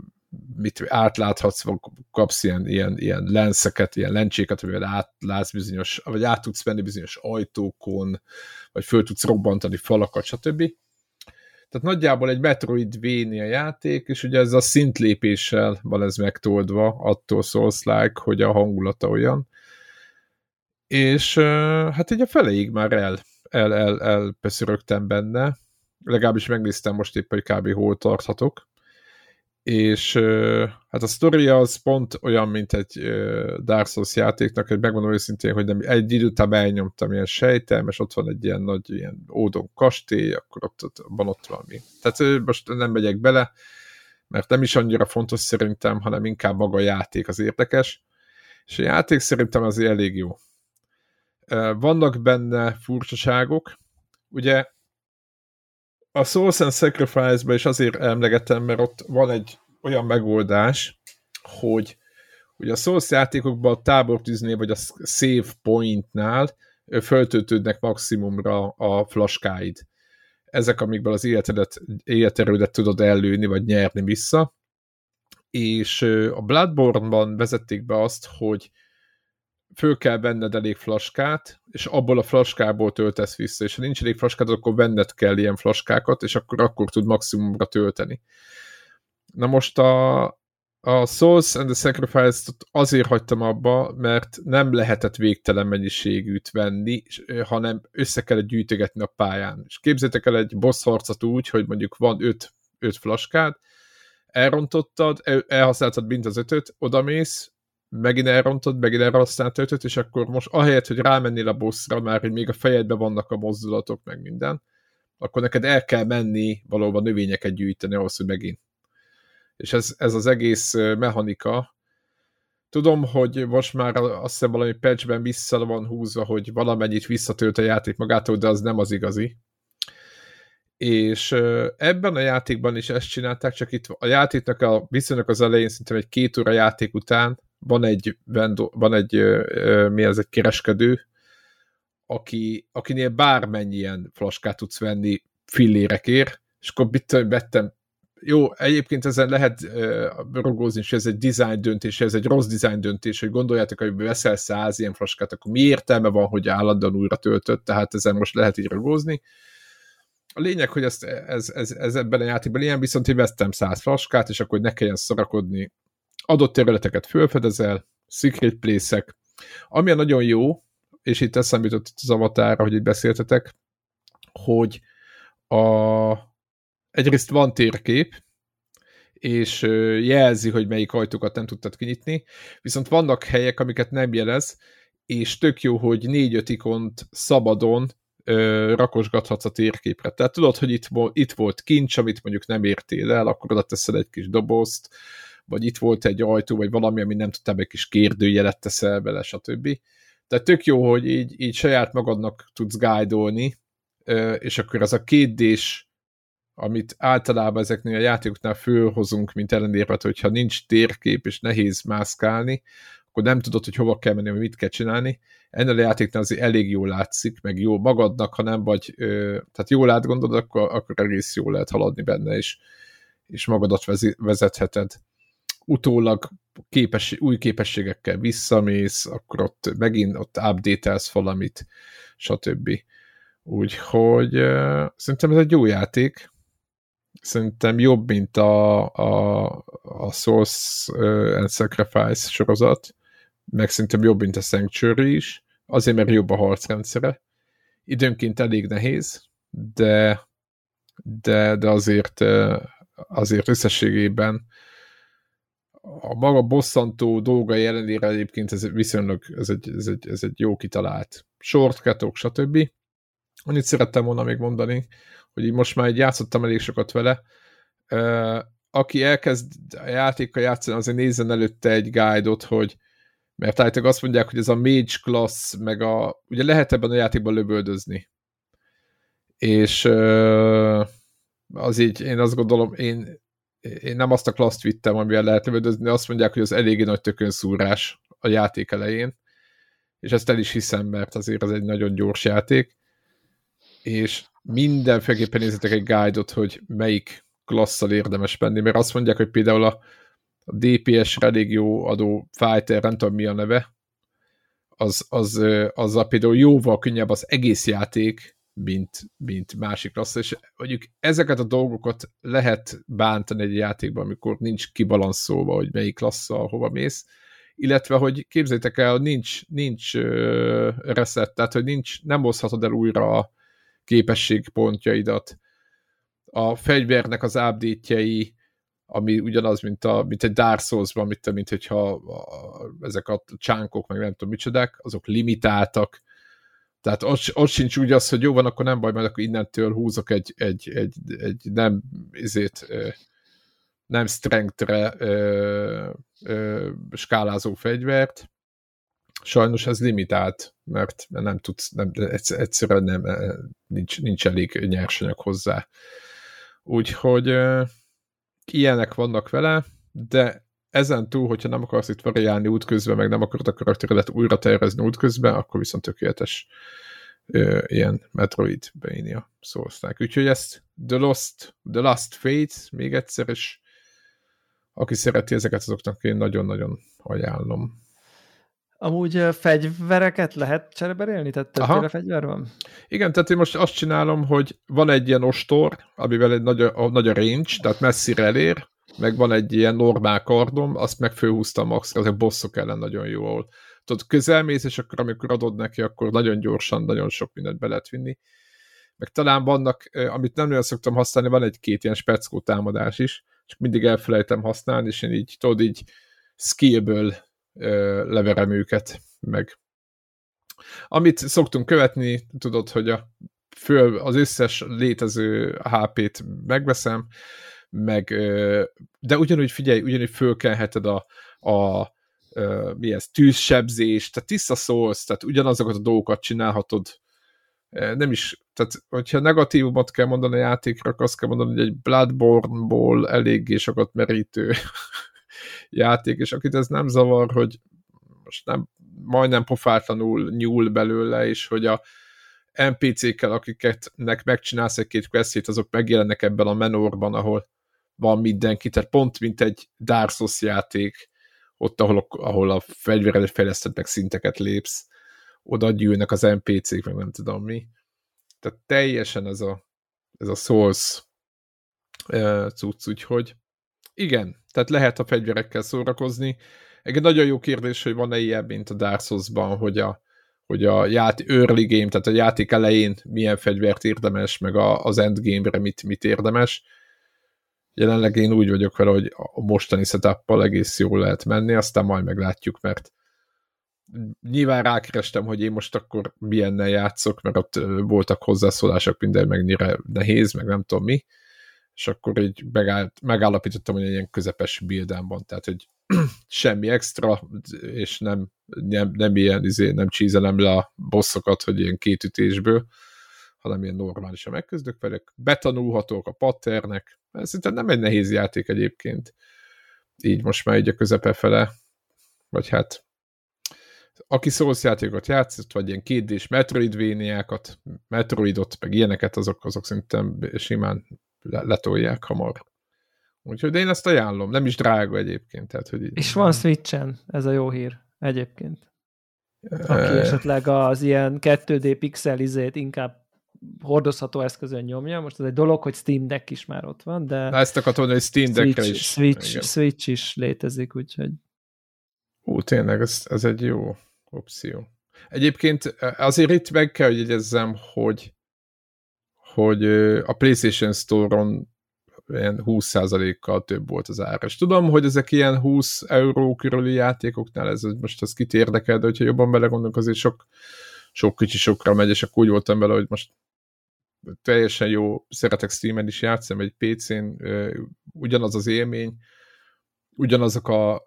mit átláthatsz, vagy kapsz ilyen, ilyen, ilyen lenszeket, ilyen lencséket, amivel átlátsz bizonyos, vagy át tudsz venni bizonyos ajtókon, vagy föl tudsz robbantani falakat, stb. Tehát nagyjából egy Metroidvania játék, és ugye ez a szintlépéssel van ez megtoldva, attól souls like, hogy a hangulata olyan. És hát így a feleig már el, el, el, elpeszörögtem benne, legalábbis megnéztem most éppen, hogy kb. hol tarthatok és hát a sztori az pont olyan, mint egy Dark Souls játéknak, hogy megmondom őszintén, hogy nem, egy idő után elnyomtam ilyen sejtem, és ott van egy ilyen nagy ilyen ódon kastély, akkor ott, ott van ott valami. Tehát most nem megyek bele, mert nem is annyira fontos szerintem, hanem inkább maga a játék az érdekes, és a játék szerintem azért elég jó. Vannak benne furcsaságok, ugye a Souls and Sacrifice-ba is azért emlegetem, mert ott van egy olyan megoldás, hogy ugye a Souls játékokban a tábortűznél vagy a save pointnál föltöltődnek maximumra a flaskáid. Ezek, amikből az életedet, életerődet tudod ellőni, vagy nyerni vissza. És a Bloodborne-ban vezették be azt, hogy föl kell venned elég flaskát, és abból a flaskából töltesz vissza, és ha nincs elég flaskád, akkor venned kell ilyen flaskákat, és akkor, akkor tud maximumra tölteni. Na most a, a Souls and the Sacrifice-t azért hagytam abba, mert nem lehetett végtelen mennyiségűt venni, hanem össze kellett gyűjtögetni a pályán. És képzétek el egy boss harcot úgy, hogy mondjuk van öt, öt flaskád, elrontottad, el, elhasználtad mind az ötöt, odamész, megint elrontod, megint elhasznált ötöt, és akkor most ahelyett, hogy rámennél a bosszra, már hogy még a fejedben vannak a mozdulatok, meg minden, akkor neked el kell menni valóban növényeket gyűjteni ahhoz, hogy megint. És ez, ez az egész mechanika, tudom, hogy most már azt hiszem valami patchben vissza van húzva, hogy valamennyit visszatölt a játék magától, de az nem az igazi. És ebben a játékban is ezt csinálták, csak itt a játéknak a viszonylag az elején szerintem egy két óra játék után van egy, vendor, van egy mi ez, egy kereskedő, aki, akinél bármennyi ilyen flaskát tudsz venni fillérekért, és akkor vettem, jó, egyébként ezen lehet uh, rogózni, és ez egy design döntés, ez egy rossz design döntés, hogy gondoljátok, hogy veszel száz ilyen flaskát, akkor mi értelme van, hogy állandóan újra töltött, tehát ezen most lehet így rogózni. A lényeg, hogy ezt, ez, ez, ez ebben a játékban ilyen, viszont én vettem száz flaskát, és akkor ne kelljen szorakodni adott területeket fölfedezel, secret place-ek, ami a nagyon jó, és itt eszembe jutott az avatára, hogy itt beszéltetek, hogy a, egyrészt van térkép, és jelzi, hogy melyik ajtókat nem tudtad kinyitni, viszont vannak helyek, amiket nem jelez, és tök jó, hogy négy-öt ikont szabadon ö, rakosgathatsz a térképre. Tehát tudod, hogy itt, itt volt kincs, amit mondjuk nem értél el, akkor oda teszel egy kis dobozt, vagy itt volt egy ajtó, vagy valami, ami nem tudtam, egy kis kérdőjelet teszel bele, stb. Tehát tök jó, hogy így, így saját magadnak tudsz guide és akkor az a kétdés, amit általában ezeknél a játékoknál fölhozunk, mint ellenérvet, hogyha nincs térkép és nehéz mászkálni, akkor nem tudod, hogy hova kell menni, vagy mit kell csinálni. Ennél a játéknál azért elég jól látszik, meg jó magadnak, ha nem vagy, tehát jól átgondolod, akkor, akkor egész jól lehet haladni benne, és, és magadat vezetheted utólag képes, új képességekkel visszamész, akkor ott megint ott update valamit, stb. Úgyhogy uh, szerintem ez egy jó játék, szerintem jobb, mint a, a, a Source and Sacrifice sorozat, meg szerintem jobb, mint a Sanctuary is, azért, mert jobb a harcrendszere. Időnként elég nehéz, de, de, de azért, azért összességében a maga bosszantó dolga ellenére egyébként ez viszonylag ez egy, ez egy, ez egy jó kitalált shortcutok, stb. Annyit szerettem volna még mondani, hogy így most már egy játszottam elég sokat vele, aki elkezd a játékkal játszani, azért nézzen előtte egy guide-ot, hogy mert állítólag azt mondják, hogy ez a mage class, meg a, ugye lehet ebben a játékban lövöldözni. És az így, én azt gondolom, én, én nem azt a klaszt vittem, amivel lehet lövöldözni, azt mondják, hogy az eléggé nagy tökönszúrás a játék elején, és ezt el is hiszem, mert azért ez egy nagyon gyors játék, és mindenféleképpen nézzetek egy guide-ot, hogy melyik klasszal érdemes menni, mert azt mondják, hogy például a DPS elég jó adó fighter, nem tudom mi a neve, az, az, az a például jóval könnyebb az egész játék, mint, mint másik klassz, és mondjuk ezeket a dolgokat lehet bántani egy játékban, amikor nincs kibalanszolva, hogy melyik klasszal hova mész, illetve, hogy képzeljétek el, nincs, nincs reset, tehát, hogy nincs, nem hozhatod el újra a képességpontjaidat. A fegyvernek az update ami ugyanaz, mint, a, mint egy Dark Souls-ban, mint, mint hogyha a, ezek a csánkok, meg nem tudom micsodák, azok limitáltak, tehát ott, ott sincs úgy az, hogy jó van, akkor nem baj, mert akkor innentől húzok egy, egy, egy, egy nem izét, nem strengthre skálázó fegyvert. Sajnos ez limitált, mert nem tudsz, nem, egyszerűen nem, nincs, nincs elég nyersanyag hozzá. Úgyhogy ilyenek vannak vele, de ezen túl, hogyha nem akarsz itt variálni útközben, meg nem akarod a karakteredet újra tervezni útközben, akkor viszont tökéletes ö, ilyen Metroidvania szózták. Úgyhogy ezt The Lost, The Last Fate még egyszer, és aki szereti ezeket, azoknak én nagyon-nagyon ajánlom. Amúgy fegyvereket lehet csereberélni? Tehát többféle fegyver van? Igen, tehát én most azt csinálom, hogy van egy ilyen ostor, amivel egy nagy a, nagy a range, tehát messzire elér, meg van egy ilyen normál kardom, azt meg főhúztam maxra, azok bosszok ellen nagyon jó, ahol tudod, közelmész, és akkor amikor adod neki, akkor nagyon gyorsan, nagyon sok mindent be lehet vinni. Meg talán vannak, amit nem nagyon szoktam használni, van egy-két ilyen speckó támadás is, csak mindig elfelejtem használni, és én így, tudod, így skillből leverem őket, meg amit szoktunk követni, tudod, hogy a föl, az összes létező HP-t megveszem, meg, de ugyanúgy figyelj, ugyanúgy fölkelheted a, a mi ez, tűzsebzés, tehát tiszta szólsz, tehát ugyanazokat a dolgokat csinálhatod, nem is, tehát hogyha negatívumot kell mondani a játékra, akkor azt kell mondani, hogy egy Bloodborne-ból eléggé sokat merítő játék, és akit ez nem zavar, hogy most nem majdnem pofátlanul nyúl belőle, és hogy a NPC-kkel, akiketnek megcsinálsz egy-két questit, azok megjelennek ebben a menorban, ahol van mindenki, tehát pont mint egy Dark Souls játék, ott, ahol, ahol a fegyveredet fejlesztett meg szinteket lépsz, oda gyűlnek az NPC-k, meg nem tudom mi. Tehát teljesen ez a, ez a Souls cucc, úgyhogy igen, tehát lehet a fegyverekkel szórakozni. Egy nagyon jó kérdés, hogy van-e ilyen, mint a Dark Souls-ban, hogy a, hogy a ját, early game, tehát a játék elején milyen fegyvert érdemes, meg a, az endgame-re mit, mit érdemes. Jelenleg én úgy vagyok vele, hogy a mostani setup egész jól lehet menni, aztán majd meglátjuk, mert nyilván rákerestem, hogy én most akkor milyennel játszok, mert ott voltak hozzászólások minden mennyire nehéz, meg nem tudom mi, és akkor így megállt, megállapítottam, hogy egy ilyen közepes buildem van, tehát hogy semmi extra, és nem, nem, nem ilyen, izé, nem csízelem le a bosszokat, hogy ilyen két ütésből, hanem ilyen normálisan megközdök velük, betanulhatók a patternek, ez szerintem nem egy nehéz játék egyébként, így most már így a közepe fele, vagy hát aki Souls játékot játszott, vagy ilyen kétdés Metroidvéniákat, Metroidot, meg ilyeneket, azok, azok szerintem simán letolják hamar. Úgyhogy de én ezt ajánlom, nem is drága egyébként. Tehát, hogy így... És van Switchen, ez a jó hír egyébként. Aki esetleg az ilyen 2D pixel izét inkább hordozható eszközön nyomja. Most ez egy dolog, hogy Steam Deck is már ott van, de... Na ezt akartam hogy Steam deck is. Switch, Switch is létezik, úgyhogy... Ú, tényleg, ez, ez egy jó opció. Egyébként azért itt meg kell, hogy jegyezzem, hogy hogy a PlayStation Store-on ilyen 20%-kal több volt az ára. És tudom, hogy ezek ilyen 20 euró körüli játékoknál, ez most az kit érdekel, de hogyha jobban belegondolunk, azért sok, sok kicsi sokra megy, és akkor úgy voltam vele, hogy most teljesen jó, szeretek Steam-en is játszom, egy PC-n ugyanaz az élmény, ugyanazok a,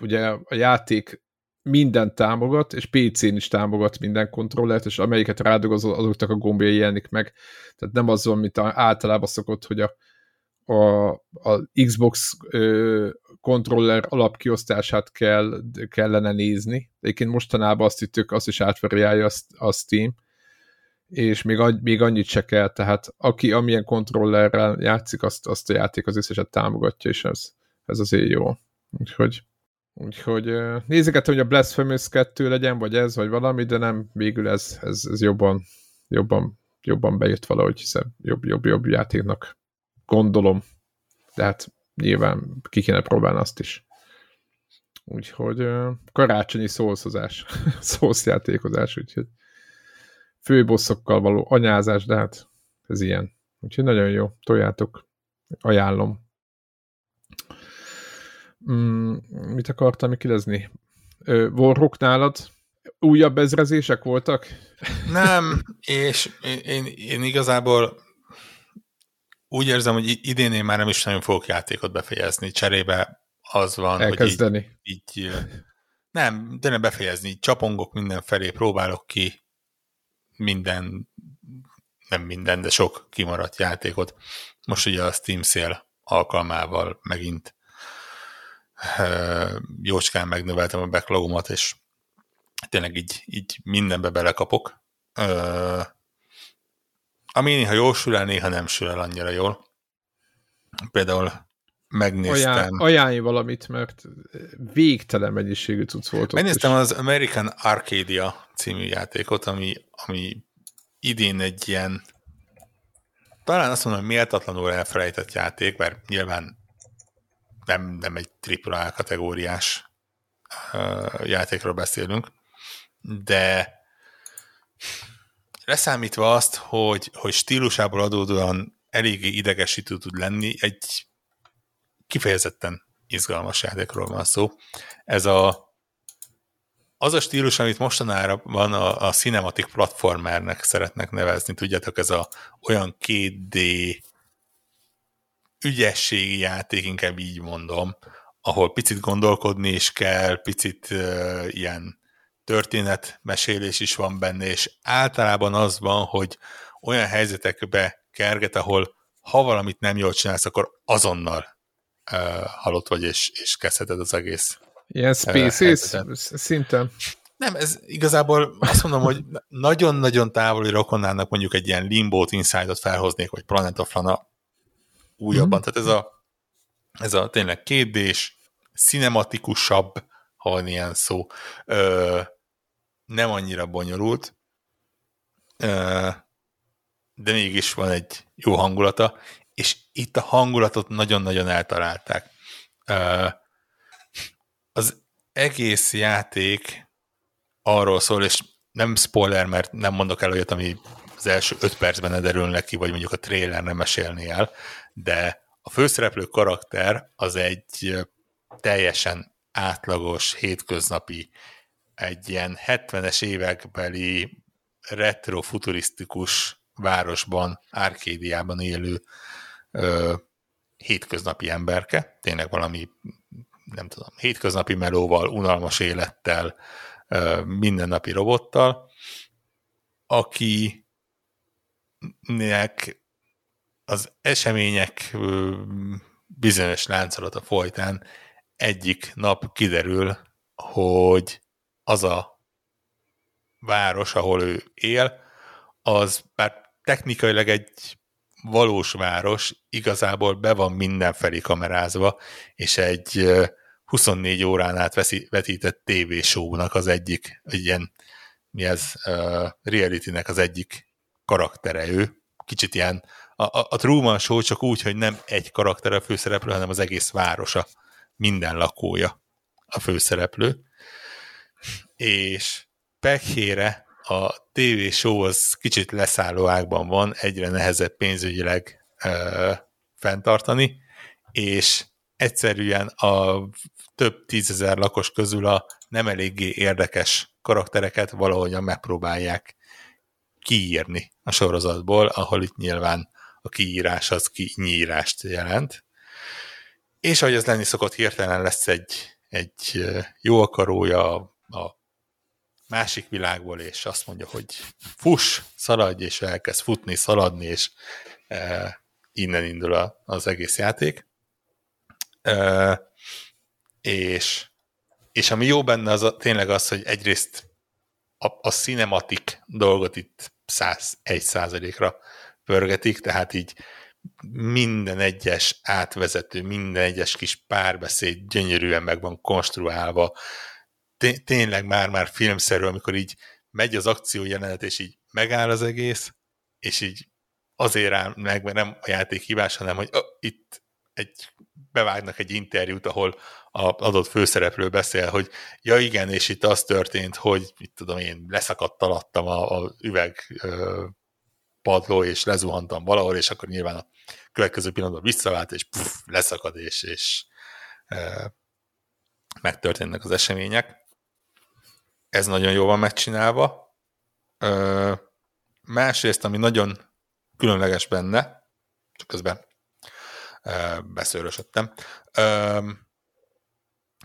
ugye a játék minden támogat, és PC-n is támogat minden kontrollert, és amelyiket rádogozol, azoknak a gombjai jelenik meg. Tehát nem az van, általában szokott, hogy a, a, a Xbox ö, kontroller alapkiosztását kell, kellene nézni. Egyébként mostanában azt hittük, azt is átvariálja a Steam, és még, még annyit se kell, tehát aki amilyen kontrollerrel játszik, azt, azt a játék az összeset támogatja, és ez, ez azért jó. Úgyhogy Úgyhogy nézegetem, hogy a Blasphemous 2 legyen, vagy ez, vagy valami, de nem, végül ez, ez, ez jobban, jobban, jobban bejött valahogy, hiszen jobb, jobb, jobb játéknak gondolom. De hát nyilván ki kéne próbálni azt is. Úgyhogy karácsonyi szószozás, szószjátékozás, úgyhogy főbosszokkal való anyázás, de hát ez ilyen. Úgyhogy nagyon jó, tojjátok, ajánlom. Mm, mit akartam kérdezni? Warhawk nálad újabb ezrezések voltak? Nem, és én, én, én igazából úgy érzem, hogy idén én már nem is nagyon fogok játékot befejezni. Cserébe az van, Elkezdeni. hogy így, így nem, de nem befejezni, így csapongok mindenfelé, próbálok ki minden, nem minden, de sok kimaradt játékot. Most ugye a Steam Sale alkalmával megint jócskán megnöveltem a backlogomat, és tényleg így, így mindenbe belekapok. Ami néha jól sül el, néha nem sül el annyira jól. Például megnéztem... Ajánl, ajánlj valamit, mert végtelen mennyiségű cucc volt Megnéztem az American Arcadia című játékot, ami, ami idén egy ilyen talán azt mondom, hogy méltatlanul elfelejtett játék, mert nyilván nem, nem egy AAA kategóriás uh, játékról beszélünk, de leszámítva azt, hogy, hogy stílusából adódóan eléggé idegesítő tud lenni, egy kifejezetten izgalmas játékról van szó. Ez a az a stílus, amit mostanára van a, a cinematic platformernek szeretnek nevezni, tudjátok, ez a olyan 2D ügyességi játék, inkább így mondom, ahol picit gondolkodni is kell, picit uh, ilyen történetmesélés is van benne, és általában az van, hogy olyan helyzetekbe kerget, ahol ha valamit nem jól csinálsz, akkor azonnal uh, halott vagy, és, és kezdheted az egész. Ilyen species uh, szinten. Nem, ez igazából azt mondom, hogy nagyon-nagyon távoli rokonának mondjuk egy ilyen Limbo-t, Inside-ot felhoznék, vagy Planet of Lana újabban. Mm. Tehát ez a, ez a tényleg kétdés, cinematikusabb, ha van ilyen szó, ö, nem annyira bonyolult, ö, de mégis van egy jó hangulata, és itt a hangulatot nagyon-nagyon eltalálták. Az egész játék arról szól, és nem spoiler, mert nem mondok el olyat, ami az első öt percben derül neki, vagy mondjuk a trailer nem mesélni el, de a főszereplő karakter az egy teljesen átlagos, hétköznapi, egy ilyen 70-es évekbeli retro-futurisztikus városban, Árkédiában élő ö, hétköznapi emberke, tényleg valami, nem tudom, hétköznapi melóval, unalmas élettel, ö, mindennapi robottal, akinek az események bizonyos láncolata folytán egyik nap kiderül, hogy az a város, ahol ő él, az bár technikailag egy valós város, igazából be van mindenfelé kamerázva, és egy 24 órán át veszi, vetített show-nak az egyik, egy ilyen, mi ez, uh, reality-nek az egyik karaktere ő. Kicsit ilyen a, a, a Truman Show csak úgy, hogy nem egy karakter a főszereplő, hanem az egész városa, minden lakója a főszereplő. És pekhére a TV show az kicsit leszálló ágban van, egyre nehezebb pénzügyileg ö, fenntartani, és egyszerűen a több tízezer lakos közül a nem eléggé érdekes karaktereket valahogyan megpróbálják kiírni a sorozatból, ahol itt nyilván a kiírás az kinyírást jelent. És ahogy ez lenni szokott, hirtelen lesz egy, egy jó akarója a másik világból, és azt mondja, hogy fuss, szaladj, és elkezd futni, szaladni, és e, innen indul a, az egész játék. E, és, és ami jó benne, az a, tényleg az, hogy egyrészt a, a cinematik dolgot itt 101 százalékra pörgetik, tehát így minden egyes átvezető, minden egyes kis párbeszéd gyönyörűen meg van konstruálva, tényleg már-már filmszerű, amikor így megy az akció jelenet, és így megáll az egész, és így azért áll meg, mert nem a játék hibás, hanem hogy oh, itt egy, bevágnak egy interjút, ahol az adott főszereplő beszél, hogy ja igen, és itt az történt, hogy mit tudom én, leszakadt alattam a, a üveg ö, padló, és lezuhantam valahol, és akkor nyilván a következő pillanatban visszavált, és puff, leszakad, és, és ö, megtörténnek az események. Ez nagyon jól van megcsinálva. Ö, másrészt, ami nagyon különleges benne, csak közben ö, beszőrösödtem. Ö,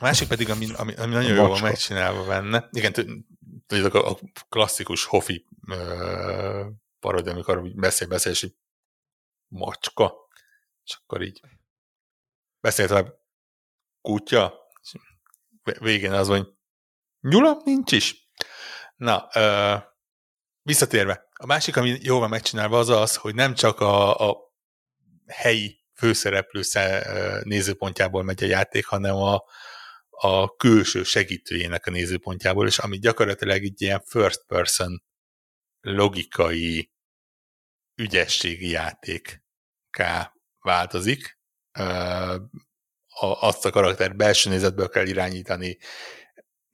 másik pedig, ami, ami, ami nagyon jól van megcsinálva benne, igen, tudjátok, a, a klasszikus Hofi parodia, amikor beszél, beszél, és így macska, és akkor így beszélt a kutya, végén az, hogy Nyulam nincs is. Na, ö, visszatérve. A másik, ami jól van megcsinálva, az az, hogy nem csak a, a helyi főszereplő nézőpontjából megy a játék, hanem a, a külső segítőjének a nézőpontjából, és ami gyakorlatilag egy ilyen first person logikai ügyességi játékká változik. Azt a karakter belső nézetből kell irányítani,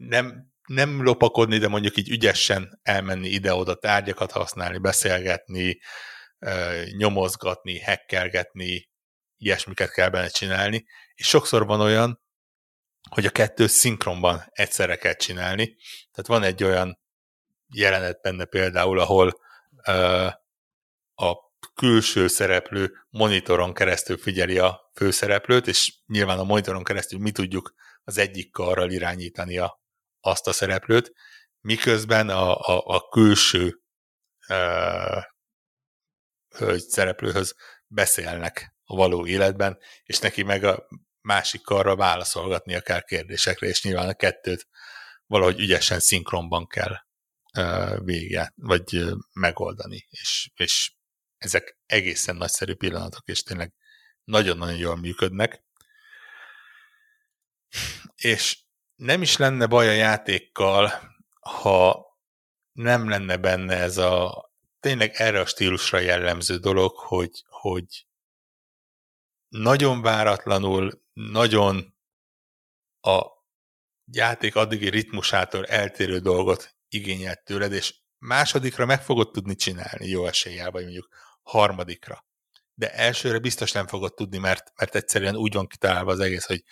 nem, nem lopakodni, de mondjuk így ügyesen elmenni ide-oda tárgyakat használni, beszélgetni, nyomozgatni, hekkelgetni, ilyesmiket kell benne csinálni, és sokszor van olyan, hogy a kettő szinkronban egyszerre kell csinálni. Tehát van egy olyan jelenet benne például, ahol a külső szereplő monitoron keresztül figyeli a főszereplőt, és nyilván a monitoron keresztül mi tudjuk az egyik karral irányítani a azt a szereplőt, miközben a, a, a külső uh, hölgy szereplőhöz beszélnek a való életben, és neki meg a másik karra válaszolgatnia kell kérdésekre, és nyilván a kettőt valahogy ügyesen szinkronban kell uh, vége, vagy uh, megoldani, és, és ezek egészen nagyszerű pillanatok, és tényleg nagyon-nagyon jól működnek. És nem is lenne baj a játékkal, ha nem lenne benne ez a tényleg erre a stílusra jellemző dolog, hogy, hogy nagyon váratlanul, nagyon a játék addigi ritmusától eltérő dolgot igényelt tőled, és másodikra meg fogod tudni csinálni jó eséllyel, vagy mondjuk harmadikra. De elsőre biztos nem fogod tudni, mert, mert egyszerűen úgy van kitalálva az egész, hogy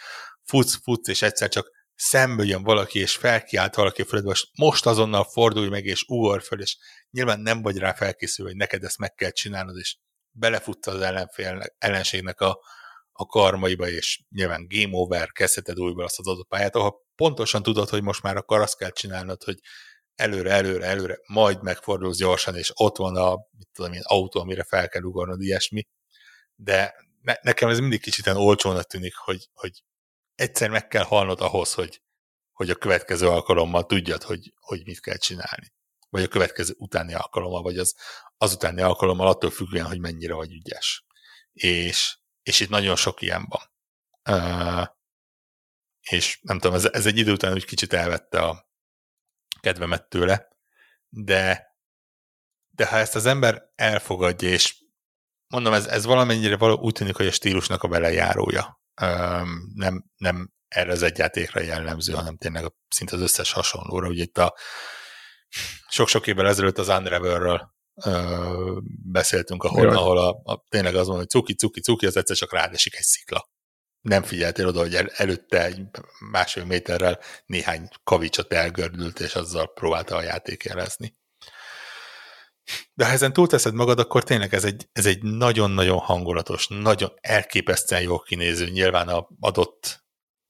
futsz, futsz, és egyszer csak szembe jön valaki, és felkiált valaki fölött, most, most azonnal fordulj meg, és ugor föl, és nyilván nem vagy rá felkészülve, hogy neked ezt meg kell csinálnod, és belefutsz az ellenfél, ellenségnek a, a karmaiba, és nyilván game over, kezdheted újból azt az adott pályát, ahol pontosan tudod, hogy most már akkor azt kell csinálnod, hogy előre, előre, előre, majd megfordulsz gyorsan, és ott van a, mit tudom én, autó, amire fel kell ugornod, ilyesmi. De ne, nekem ez mindig kicsit olcsónak tűnik, hogy, hogy egyszer meg kell halnod ahhoz, hogy, hogy a következő alkalommal tudjad, hogy, hogy mit kell csinálni. Vagy a következő utáni alkalommal, vagy az, az utáni alkalommal attól függően, hogy mennyire vagy ügyes. És, és itt nagyon sok ilyen van. Uh, és nem tudom, ez, ez egy idő után úgy kicsit elvette a kedvemet tőle, de, de ha ezt az ember elfogadja, és mondom, ez, ez valamennyire való, úgy tűnik, hogy a stílusnak a belejárója. Nem, nem erre az egy játékra jellemző, hanem tényleg szinte az összes hasonlóra. Ugye itt a sok-sok évvel ezelőtt az Unravelről beszéltünk, ahol, ahol a, a, tényleg az van, hogy cuki, cuki, cuki, az egyszer csak rádesik egy szikla. Nem figyeltél oda, hogy el, előtte egy másfél méterrel néhány kavicsot elgördült, és azzal próbálta a játék jelezni. De ha ezen túlteszed magad, akkor tényleg ez egy, ez egy nagyon-nagyon hangulatos, nagyon elképesztően jól kinéző, nyilván a adott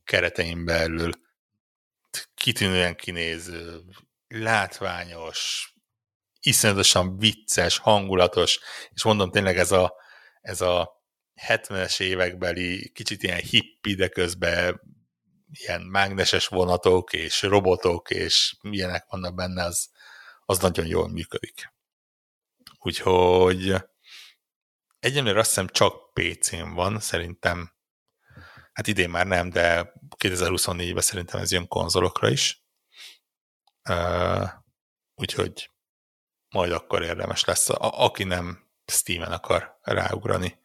keretein belül kitűnően kinéző, látványos, iszonyatosan vicces, hangulatos, és mondom tényleg ez a, ez a 70-es évekbeli kicsit ilyen hippi, de közben ilyen mágneses vonatok és robotok és milyenek vannak benne, az, az nagyon jól működik. Úgyhogy egyenlőre azt hiszem csak PC-n van, szerintem hát idén már nem, de 2024-ben szerintem ez jön konzolokra is. Úgyhogy majd akkor érdemes lesz. A, aki nem Steam-en akar ráugrani,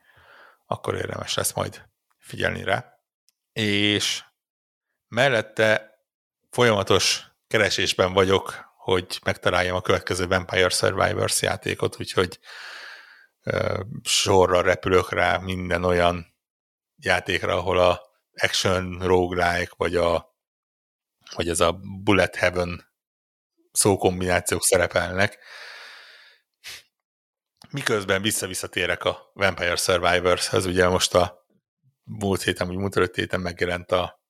akkor érdemes lesz majd figyelni rá. És mellette folyamatos keresésben vagyok, hogy megtaláljam a következő Vampire Survivors játékot, úgyhogy uh, sorra repülök rá minden olyan játékra, ahol a action roguelike, vagy, a, vagy ez a bullet heaven szókombinációk szerepelnek, miközben vissza-visszatérek a Vampire Survivors-hez, ugye most a múlt héten, vagy múlt héten megjelent a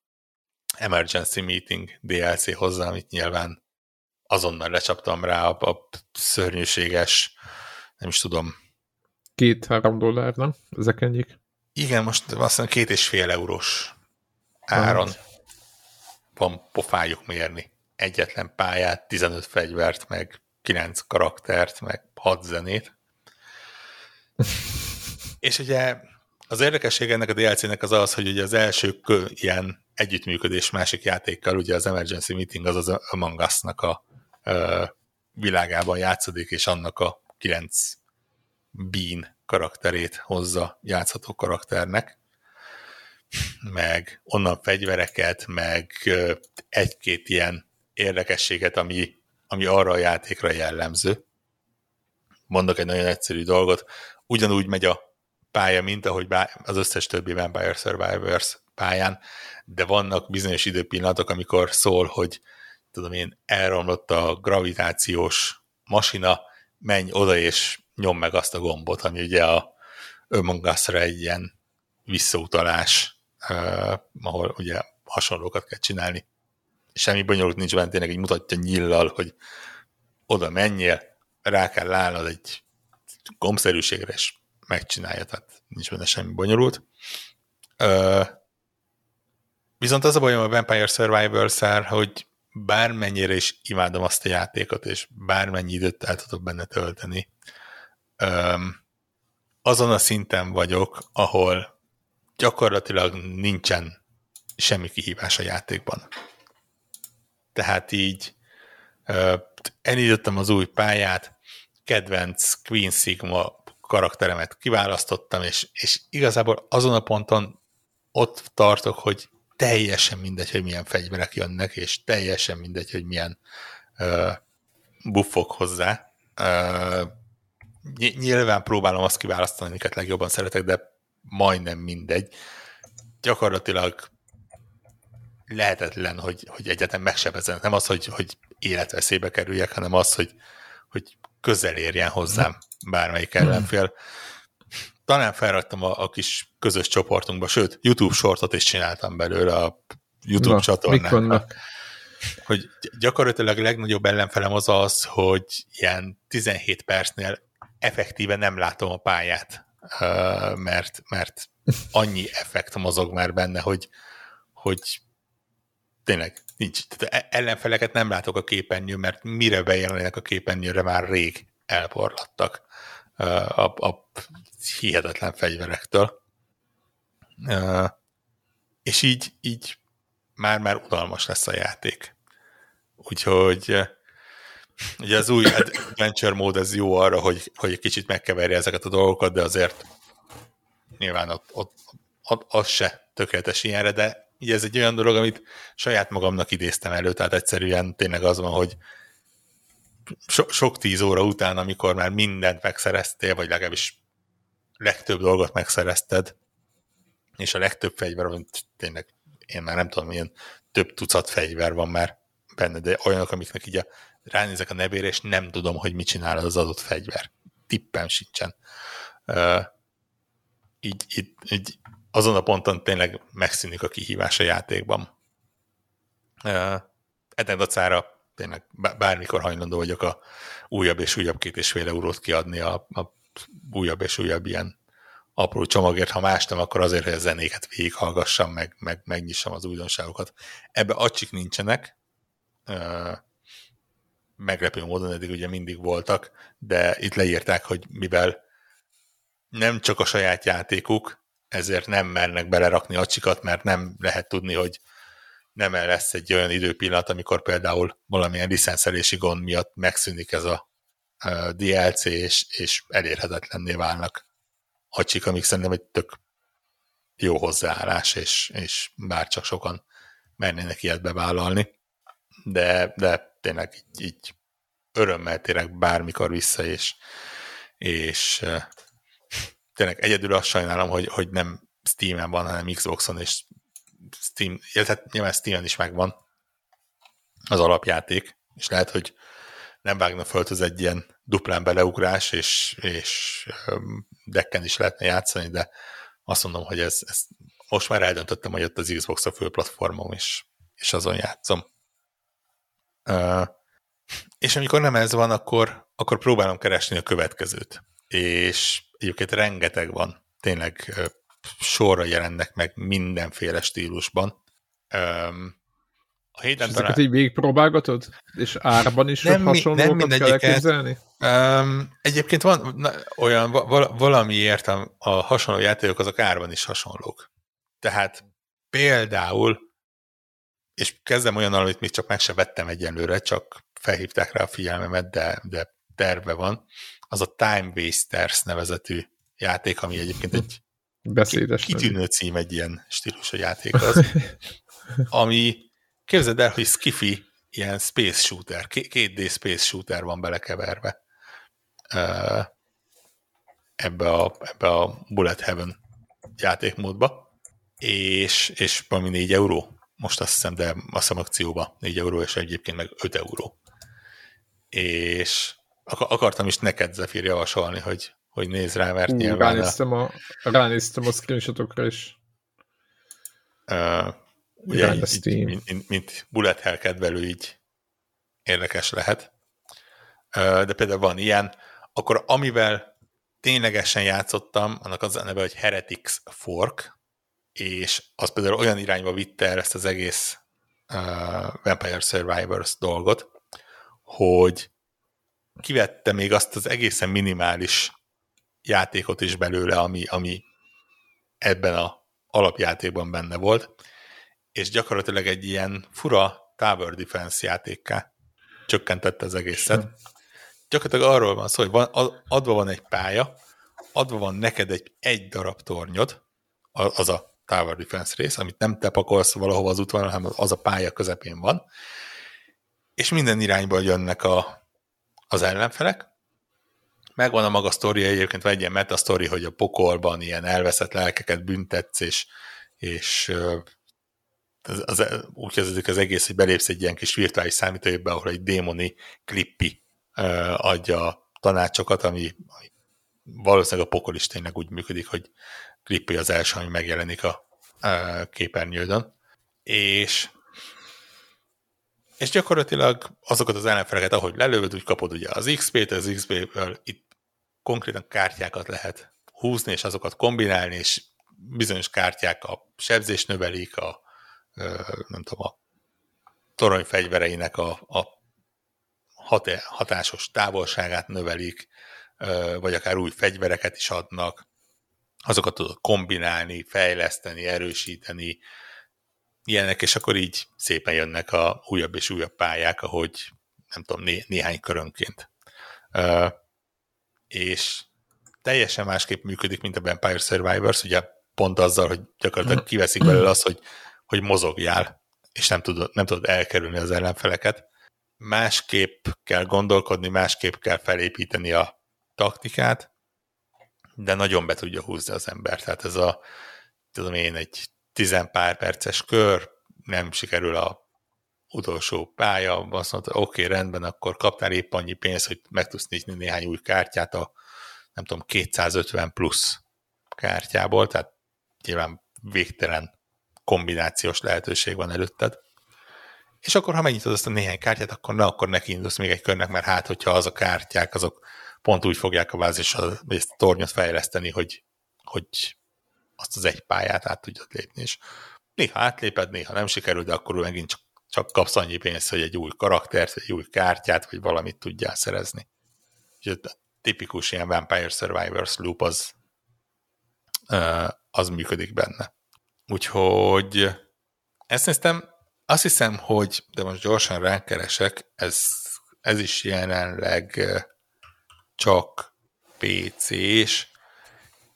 Emergency Meeting DLC hozzá, amit nyilván azonnal lecsaptam rá a, a szörnyűséges, nem is tudom. Két-három dollár, nem? Ezek ennyik? Igen, most azt hiszem két és fél eurós áron van pofájuk mérni. Egyetlen pályát, 15 fegyvert, meg 9 karaktert, meg 6 zenét. És ugye az érdekesség ennek a DLC-nek az az, hogy ugye az első kö, ilyen együttműködés másik játékkal, ugye az Emergency Meeting az az Among Us-nak a világában játszódik, és annak a kilenc Bean karakterét hozza játszható karakternek, meg onnan fegyvereket, meg egy-két ilyen érdekességet, ami, ami arra a játékra jellemző. Mondok egy nagyon egyszerű dolgot, ugyanúgy megy a pálya, mint ahogy az összes többi Vampire Survivors pályán, de vannak bizonyos időpillanatok, amikor szól, hogy tudom én, elromlott a gravitációs masina, menj oda és nyom meg azt a gombot, ami ugye a önmagaszra egy ilyen visszautalás, uh, ahol ugye hasonlókat kell csinálni. Semmi bonyolult nincs benne, tényleg így mutatja nyillal, hogy oda menjél, rá kell állnod egy gombszerűségre, és megcsinálja, tehát nincs benne semmi bonyolult. Uh, viszont az a bajom a Vampire survivors hogy bármennyire is imádom azt a játékot, és bármennyi időt el tudok benne tölteni, um, azon a szinten vagyok, ahol gyakorlatilag nincsen semmi kihívás a játékban. Tehát így elindítottam az új pályát, kedvenc Queen Sigma karakteremet kiválasztottam, és, és igazából azon a ponton ott tartok, hogy teljesen mindegy, hogy milyen fegyverek jönnek, és teljesen mindegy, hogy milyen uh, buffok hozzá. Uh, nyilván próbálom azt kiválasztani, amiket legjobban szeretek, de majdnem mindegy. Gyakorlatilag lehetetlen, hogy, hogy egyetem megsebezzenek. Nem az, hogy, hogy életveszélybe kerüljek, hanem az, hogy, hogy közel érjen hozzám bármelyik ellenfél. Talán felraktam a, a kis közös csoportunkba, sőt, YouTube sortot is csináltam belőle a YouTube Na, csatornának. Hogy gyakorlatilag a legnagyobb ellenfelem az az, hogy ilyen 17 percnél effektíve nem látom a pályát, mert, mert annyi effekt mozog már benne, hogy, hogy tényleg nincs. Tehát e- ellenfeleket nem látok a képernyőn, mert mire bejelennek a képernyőre már rég elporlattak a, a hihetetlen fegyverektől. És így, így már-már unalmas lesz a játék. Úgyhogy Ugye az új adventure mód ez jó arra, hogy, hogy egy kicsit megkeverje ezeket a dolgokat, de azért nyilván ott, ott, ott az se tökéletes ilyenre, de ugye ez egy olyan dolog, amit saját magamnak idéztem elő, tehát egyszerűen tényleg az van, hogy so, sok tíz óra után, amikor már mindent megszereztél, vagy legalábbis legtöbb dolgot megszerezted, és a legtöbb fegyver, tényleg én már nem tudom, milyen több tucat fegyver van már benne, de olyanok, amiknek így a, ránézek a nevére, és nem tudom, hogy mit csinál az adott fegyver. Tippem sincsen. Uh, így, így, így azon a ponton tényleg megszűnik a kihívás a játékban. Uh, ennek dacára tényleg bármikor hajlandó vagyok a újabb és újabb két és fél eurót kiadni a, a újabb és újabb ilyen apró csomagért, ha más nem, akkor azért, hogy a zenéket végighallgassam, meg, meg megnyissam az újdonságokat. Ebbe acsik nincsenek, meglepő módon eddig ugye mindig voltak, de itt leírták, hogy mivel nem csak a saját játékuk, ezért nem mernek belerakni acsikat, mert nem lehet tudni, hogy nem lesz egy olyan időpillanat, amikor például valamilyen licenszelési gond miatt megszűnik ez a DLC, és, és elérhetetlenné válnak acsik, amik szerintem egy tök jó hozzáállás, és, és bárcsak sokan mernének ilyet bevállalni. De, de tényleg így, így örömmel térek bármikor vissza, és, és tényleg egyedül azt sajnálom, hogy, hogy nem Steam-en van, hanem Xboxon, és Steam, illetve nyilván Steam-en is megvan az alapjáték, és lehet, hogy nem vágna föl az egy ilyen duplán beleugrás, és, és decken is lehetne játszani, de azt mondom, hogy ez, ez most már eldöntöttem, hogy ott az Xbox a fő platformom, és, és azon játszom. Uh, és amikor nem ez van, akkor, akkor próbálom keresni a következőt. És egyébként rengeteg van, tényleg uh, sorra jelennek meg mindenféle stílusban. Um, a héten és talán... ezeket így végigpróbálgatod? És árban is nem, hasonlókat nem kell elképzelni? Um, egyébként van na, olyan, val, valamiért a, a hasonló játékok azok árban is hasonlók. Tehát például, és kezdem olyan, amit még csak meg se vettem egyenlőre, csak felhívták rá a figyelmemet, de, de terve van, az a Time Wasters nevezetű játék, ami egyébként egy Beszédes kitűnő cím egy ilyen stílusú játék az, ami képzeld el, hogy Skiffy ilyen space shooter, 2D space shooter van belekeverve ebbe a, ebbe a Bullet Heaven játékmódba, és, és valami 4 euró, most azt hiszem, de azt hiszem akcióba 4 euró, és egyébként meg 5 euró. És akartam is neked, Zephyr, javasolni, hogy, hogy nézz rá, mert Hú, nyilván... Ránéztem a, ránéztem a screenshotokra is. Uh, ugye, így, így, mint, mint Bullet Hell kedvelő, így érdekes lehet. De például van ilyen, akkor amivel ténylegesen játszottam, annak az a neve, hogy Heretics Fork, és az például olyan irányba vitte el ezt az egész uh, Vampire Survivors dolgot, hogy kivette még azt az egészen minimális játékot is belőle, ami, ami ebben a alapjátékban benne volt, és gyakorlatilag egy ilyen fura tower defense játékká csökkentette az egészet, gyakorlatilag arról van szó, hogy van, adva van egy pálya, adva van neked egy, egy darab tornyod, az a Tower Defense rész, amit nem te pakolsz valahova az útvonalon, hanem az a pálya közepén van, és minden irányból jönnek a, az ellenfelek. Megvan a maga sztoria, egyébként van egy ilyen meta sztori, hogy a pokolban ilyen elveszett lelkeket büntetsz, és, és az, az, úgy kezdődik az egész, hogy belépsz egy ilyen kis virtuális számítógépbe, ahol egy démoni klippi adja a tanácsokat, ami, ami valószínűleg a pokol is tényleg úgy működik, hogy klippi az első, ami megjelenik a, a képernyődön. És és gyakorlatilag azokat az ellenfeleket, ahogy lelövöd, úgy kapod ugye az XP-t, az XP-ből itt konkrétan kártyákat lehet húzni, és azokat kombinálni, és bizonyos kártyák a sebzés növelik, a nem tudom, a torony fegyvereinek a, a hatásos távolságát növelik, vagy akár új fegyvereket is adnak, azokat tudod kombinálni, fejleszteni, erősíteni, ilyenek, és akkor így szépen jönnek a újabb és újabb pályák, ahogy nem tudom, né, néhány körönként. Uh, és teljesen másképp működik, mint a Vampire Survivors, ugye pont azzal, hogy gyakorlatilag kiveszik belőle az, hogy, hogy mozogjál, és nem tudod, nem tudod elkerülni az ellenfeleket. Másképp kell gondolkodni, másképp kell felépíteni a taktikát, de nagyon be tudja húzni az ember. Tehát ez a, tudom én, egy tizenpár perces kör, nem sikerül a utolsó pálya, azt mondta, oké, okay, rendben, akkor kaptál épp annyi pénzt, hogy meg tudsz nyitni néhány új kártyát a, nem tudom, 250 plusz kártyából, tehát nyilván végtelen kombinációs lehetőség van előtted. És akkor, ha megnyitod azt a néhány kártyát, akkor ne, akkor neki indulsz még egy körnek, mert hát, hogyha az a kártyák, azok pont úgy fogják a vázis, vagy ezt a tornyot fejleszteni, hogy, hogy azt az egy pályát át tudjad lépni, és néha átléped, néha nem sikerül, de akkor megint csak, csak kapsz annyi pénzt, hogy egy új karaktert, egy új kártyát, vagy valamit tudjál szerezni. Úgyhogy a tipikus ilyen Vampire Survivors loop az, az működik benne. Úgyhogy ezt néztem, azt hiszem, hogy, de most gyorsan rákeresek, ez, ez is jelenleg csak PC-s,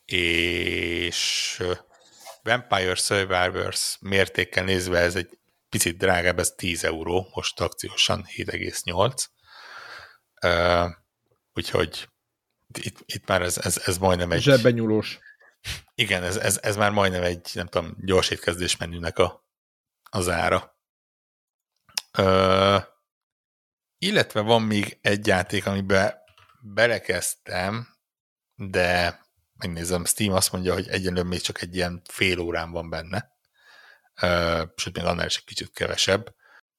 és Vampire Survivors mértékkel nézve ez egy picit drágább, ez 10 euró, most akciósan 7,8. Uh, úgyhogy itt, itt már ez, ez, ez majdnem egy... Zsebben nyúlós. Igen, ez, ez, ez már majdnem egy, nem tudom, gyors étkezdés menünek a, az ára. Uh, illetve van még egy játék, amiben belekezdtem, de megnézem, Steam azt mondja, hogy egyenlően még csak egy ilyen fél órán van benne, uh, sőt, még annál is egy kicsit kevesebb.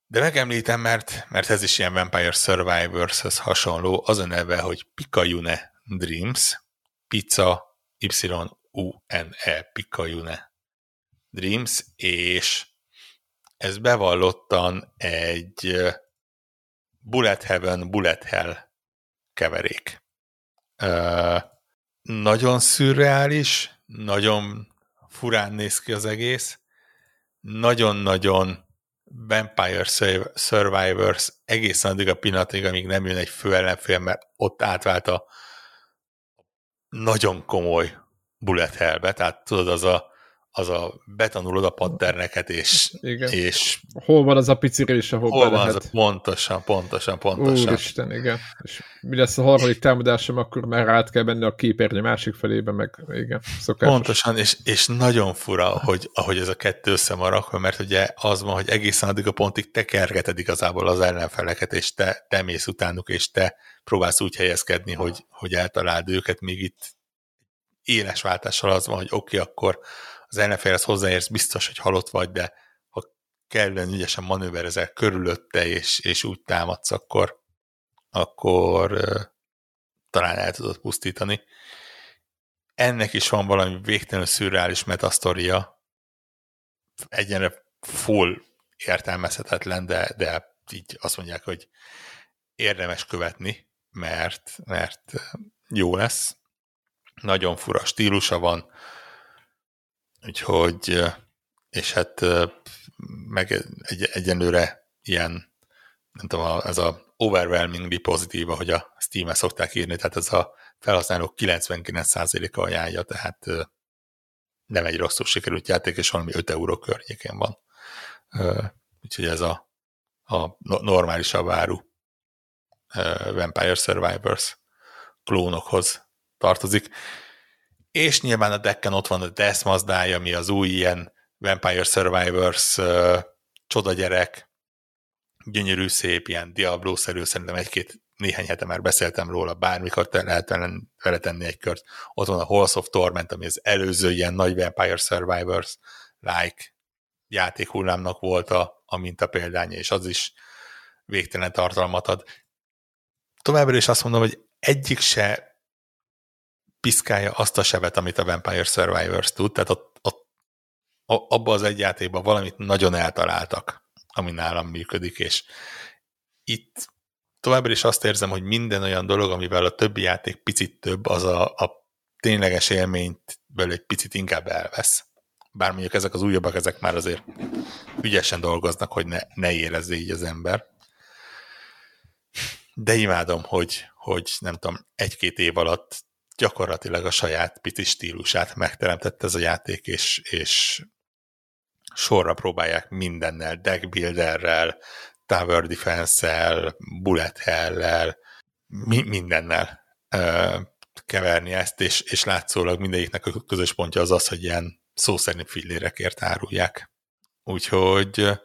De megemlítem, mert, mert ez is ilyen Vampire Survivors-hoz hasonló, az a neve, hogy Pikajune Dreams, pizza Y-U-N-E, Pikajune Dreams, és ez bevallottan egy Bullet Heaven, Bullet Hell keverék. Uh, nagyon szürreális, nagyon furán néz ki az egész, nagyon-nagyon Vampire Survivors egészen addig a pillanatig, amíg nem jön egy főellenfél, mert ott átvált a nagyon komoly bullet hellbe, tehát tudod, az a az a betanulod a patterneket, és, igen. és hol van az a pici rés, ahol hol van az a, pontosan, pontosan, pontosan. Úristen, igen. És mi lesz a harmadik támadásom, akkor már át kell menni a képernyő másik felébe, meg igen, szokásos. Pontosan, és, és nagyon fura, hogy, ahogy ez a kettő összemarak, mert ugye az van, hogy egészen addig a pontig te kergeted igazából az ellenfeleket, és te, te mész utánuk, és te próbálsz úgy helyezkedni, hogy, hogy eltaláld őket, még itt éles váltással az van, hogy oké, okay, akkor az ellenfélhez hozzáérsz, biztos, hogy halott vagy, de ha kellően ügyesen manőverezel körülötte, és, és úgy támadsz, akkor, akkor talán el tudod pusztítani. Ennek is van valami végtelenül szürreális metasztoria, egyenre full értelmezhetetlen, de, de így azt mondják, hogy érdemes követni, mert, mert jó lesz. Nagyon fura stílusa van, Úgyhogy, és hát meg egy, egyenlőre ilyen, nem tudom, ez a overwhelmingly pozitív, ahogy a Steam-e szokták írni, tehát ez a felhasználók 99%-a ajánlja, tehát nem egy rosszul sikerült játék, és valami 5 euró környékén van. Úgyhogy ez a, a normálisabb áru Vampire Survivors klónokhoz tartozik. És nyilván a decken ott van a Death Mazdája, ami az új ilyen Vampire Survivors uh, csodagyerek, gyönyörű, szép, ilyen Diablo-szerű, szerintem egy-két néhány hete már beszéltem róla, bármikor te lehet vele tenni egy kört. Ott van a Halls of Torment, ami az előző ilyen nagy Vampire Survivors like játékhullámnak volt a, a minta példánya, és az is végtelen tartalmat ad. Továbbra is azt mondom, hogy egyik se piszkálja azt a sebet, amit a Vampire Survivors tud, tehát ott, ott abba az egy játékban valamit nagyon eltaláltak, ami nálam működik, és itt továbbra is azt érzem, hogy minden olyan dolog, amivel a többi játék picit több, az a, a tényleges élményt belőle egy picit inkább elvesz. Bár mondjuk ezek az újabbak, ezek már azért ügyesen dolgoznak, hogy ne, ne érezze így az ember. de imádom, hogy, hogy nem tudom, egy-két év alatt gyakorlatilag a saját pici stílusát megteremtett ez a játék, és, és sorra próbálják mindennel, deckbuilderrel, tower defense-el, bullet hell mi, mindennel ö, keverni ezt, és, és látszólag mindegyiknek a közös pontja az az, hogy ilyen szó szerint fillérekért árulják. Úgyhogy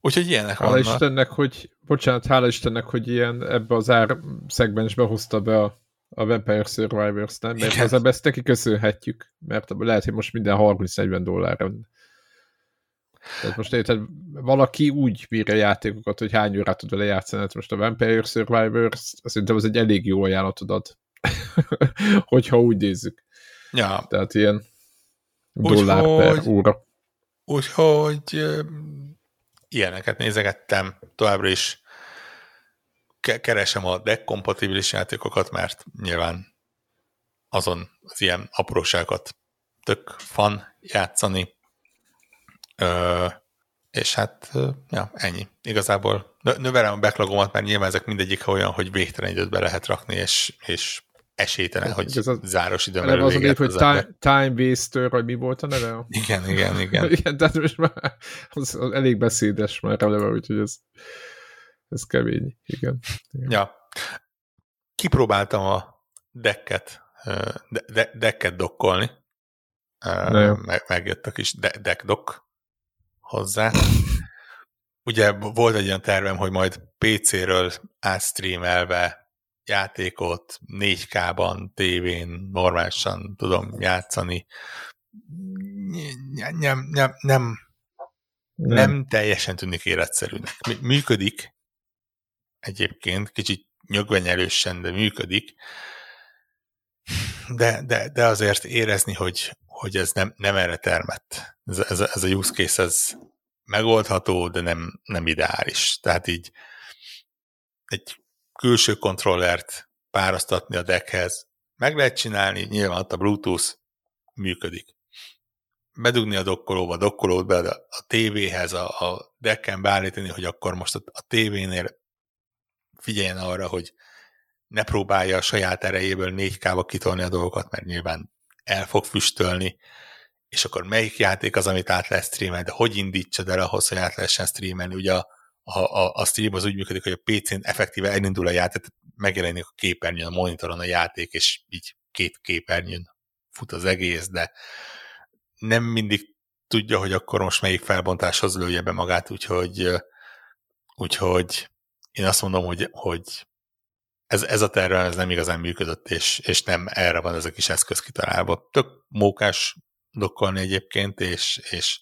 úgyhogy ilyenek hála vannak. Istennek, hogy, bocsánat, hála Istennek, hogy ilyen ebbe az ár szegmensbe hozta be a, a Vampire Survivors, nem? Mert az ezt neki köszönhetjük, mert lehet, hogy most minden 30-40 dollárra tehát most érted, valaki úgy bírja játékokat, hogy hány órát tud vele játszani. Hát most a Vampire Survivors, szerintem az egy elég jó ajánlatod ad, hogyha úgy nézzük. Ja. Tehát ilyen dollár úgy, per óra. Úgyhogy ilyeneket nézegettem, továbbra is keresem a deck kompatibilis játékokat, mert nyilván azon az ilyen apróságokat tök fan játszani. Ö, és hát, ja, ennyi. Igazából növelem a backlogomat, mert nyilván ezek mindegyik olyan, hogy végtelen időt be lehet rakni, és, és esélytelen, hogy ez az, záros időn belül az a nép, hogy time, time waster, vagy mi volt a neve? Igen, igen, igen. igen, tehát most már az, az elég beszédes már eleve, úgyhogy ez, ez kemény. Igen. igen. Ja. Kipróbáltam a decket, de, de, decket dokkolni. Meg, megjött a kis de, deck dock hozzá. Ugye volt egy olyan tervem, hogy majd PC-ről átstreamelve játékot 4K-ban, tévén normálisan tudom játszani. Nem, nem, nem, nem, nem teljesen tűnik életszerűnek. Működik egyébként, kicsit nyögvenyelősen, de működik, de, de, de azért érezni, hogy, hogy ez nem, nem erre termett. Ez, ez, ez a use case, ez megoldható, de nem, nem ideális. Tehát így egy külső kontrollert párasztatni a deckhez. Meg lehet csinálni, nyilván ott a Bluetooth működik. Bedugni a dokkolóba, a dokkolót be a, tévéhez, a, a decken beállítani, hogy akkor most a, a tévénél figyeljen arra, hogy ne próbálja a saját erejéből 4K-ba kitolni a dolgokat, mert nyilván el fog füstölni, és akkor melyik játék az, amit át lehet streamelni, de hogy indítsad el ahhoz, hogy át lehessen streamelni. Ugye a, a, a, stream az úgy működik, hogy a PC-n effektíve elindul a játék, megjelenik a képernyőn, a monitoron a játék, és így két képernyőn fut az egész, de nem mindig tudja, hogy akkor most melyik felbontáshoz lője be magát, úgyhogy, úgyhogy én azt mondom, hogy, hogy ez, ez a terve ez nem igazán működött, és, és nem erre van ez a kis eszköz kitalálva. Tök mókás dokkolni egyébként, és, és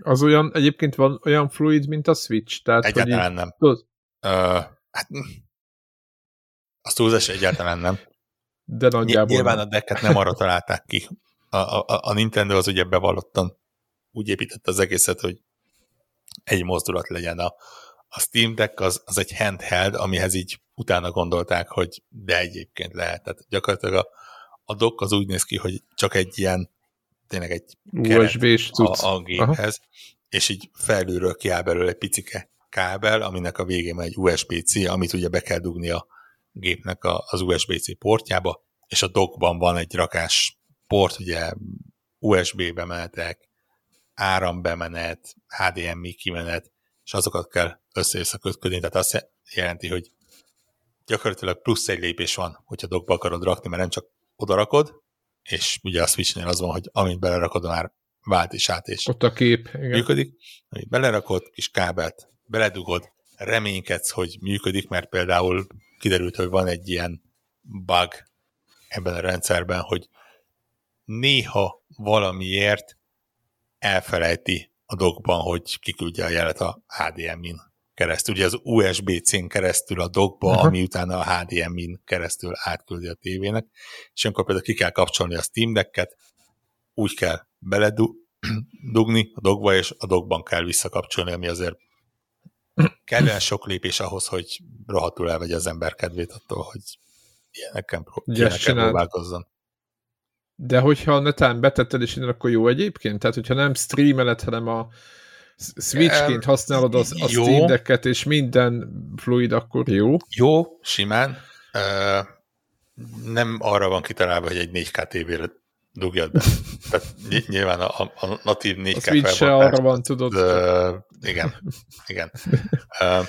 az olyan, egyébként van olyan fluid, mint a Switch? Tehát, egyáltalán így, nem. Tudod? Hát, azt túlzás egyáltalán nem. De nagyjából Nyilván nem. a decket nem arra találták ki. A, a, a Nintendo az ugye bevallottan úgy építette az egészet, hogy egy mozdulat legyen. A, a Steam Deck az, az egy handheld, amihez így utána gondolták, hogy de egyébként lehet. Tehát gyakorlatilag a, a dock az úgy néz ki, hogy csak egy ilyen tényleg egy USB-s a, a géphez, Aha. és így felülről kiáll belőle egy picike kábel, aminek a végén egy USB-C, amit ugye be kell dugni a gépnek a, az USB-C portjába, és a dockban van egy rakás port, ugye USB bemenetek, árambemenet, HDMI kimenet, és azokat kell össze kötködni, tehát azt jelenti, hogy gyakorlatilag plusz egy lépés van, hogyha dockba akarod rakni, mert nem csak odarakod, és ugye a Switchnél az van, hogy amint belerakod, már vált is át, és ott a kép igen. működik. Amit belerakod, kis kábelt, beledugod, reménykedsz, hogy működik, mert például kiderült, hogy van egy ilyen bug ebben a rendszerben, hogy néha valamiért elfelejti a dogban, hogy kiküldje a jelet a HDMI-n keresztül, ugye az USB-C-n keresztül a dockba, uh-huh. ami utána a HDMI-n keresztül átküldi a tévének, és amikor például ki kell kapcsolni a Steam Deck-et, úgy kell beledugni a dogba, és a dogban kell visszakapcsolni, ami azért kellene sok lépés ahhoz, hogy rohadtul elvegye az ember kedvét attól, hogy ilyenekkel, ilyenekkel próbálkozzon. De hogyha netán betetted és innen, akkor jó egyébként? Tehát, hogyha nem streameled, hanem a Switchként használod az, a Steam Deck-et, és minden fluid, akkor jó? Jó, simán. Uh, nem arra van kitalálva, hogy egy 4K tévére dugjad be. Tehát nyilván a, a natív 4K a se arra van, tudod. Uh, igen, igen. Uh,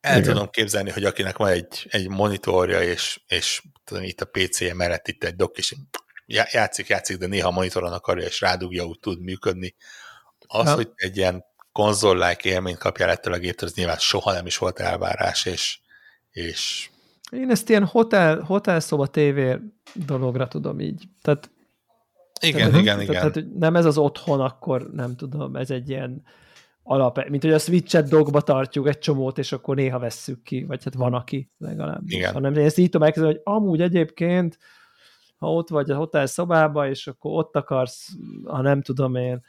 el igen. tudom képzelni, hogy akinek van egy, egy monitorja, és, és tudom, itt a PC-je mellett itt egy dock, és játszik, játszik, de néha monitoron akarja, és rádugja, úgy tud működni. Az, ha. hogy egy ilyen konzol-like élményt kapjál ettől a géptől, az nyilván soha nem is volt elvárás, és, és én ezt ilyen hotel, hotel szoba tévé dologra tudom így. Tehát, igen, tehát, igen, tehát, igen. Tehát, nem ez az otthon, akkor nem tudom, ez egy ilyen alap, mint hogy a Switch-et dogba tartjuk egy csomót, és akkor néha vesszük ki, vagy hát van aki legalább. Igen. Hanem én ezt így tudom elkezdeni, hogy amúgy egyébként, ha ott vagy a hotel szobába, és akkor ott akarsz, ha nem tudom én,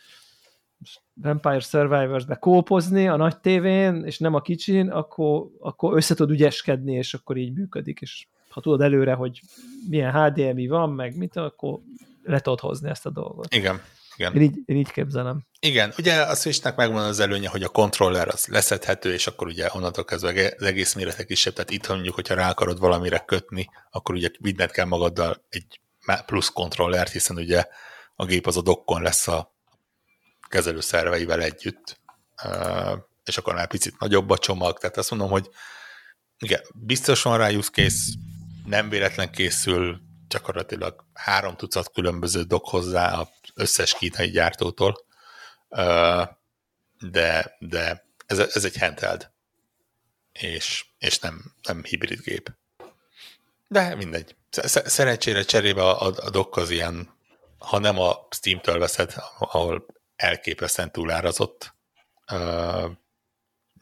Vampire Survivors-be kópozni a nagy tévén, és nem a kicsin, akkor, akkor össze tud ügyeskedni, és akkor így működik, és ha tudod előre, hogy milyen HDMI van, meg mit, akkor le tudod hozni ezt a dolgot. Igen. Igen. Én így, én így képzelem. Igen, ugye a Switchnek megvan az előnye, hogy a kontroller az leszedhető, és akkor ugye onnantól kezdve az egész mérete kisebb, tehát itt mondjuk, hogyha rá akarod valamire kötni, akkor ugye vinned kell magaddal egy plusz kontrollert, hiszen ugye a gép az a dokkon lesz a kezelő szerveivel együtt, és akkor már picit nagyobb a csomag, tehát azt mondom, hogy igen, biztos van rá use case, nem véletlen készül gyakorlatilag három tucat különböző dok hozzá az összes kínai gyártótól, de, de ez, ez egy handheld, és, és nem, nem hibrid gép. De mindegy. Szerencsére cserébe a, a, a dock az ilyen, ha nem a Steam-től veszed, ahol elképesztően túlárazott. Uh,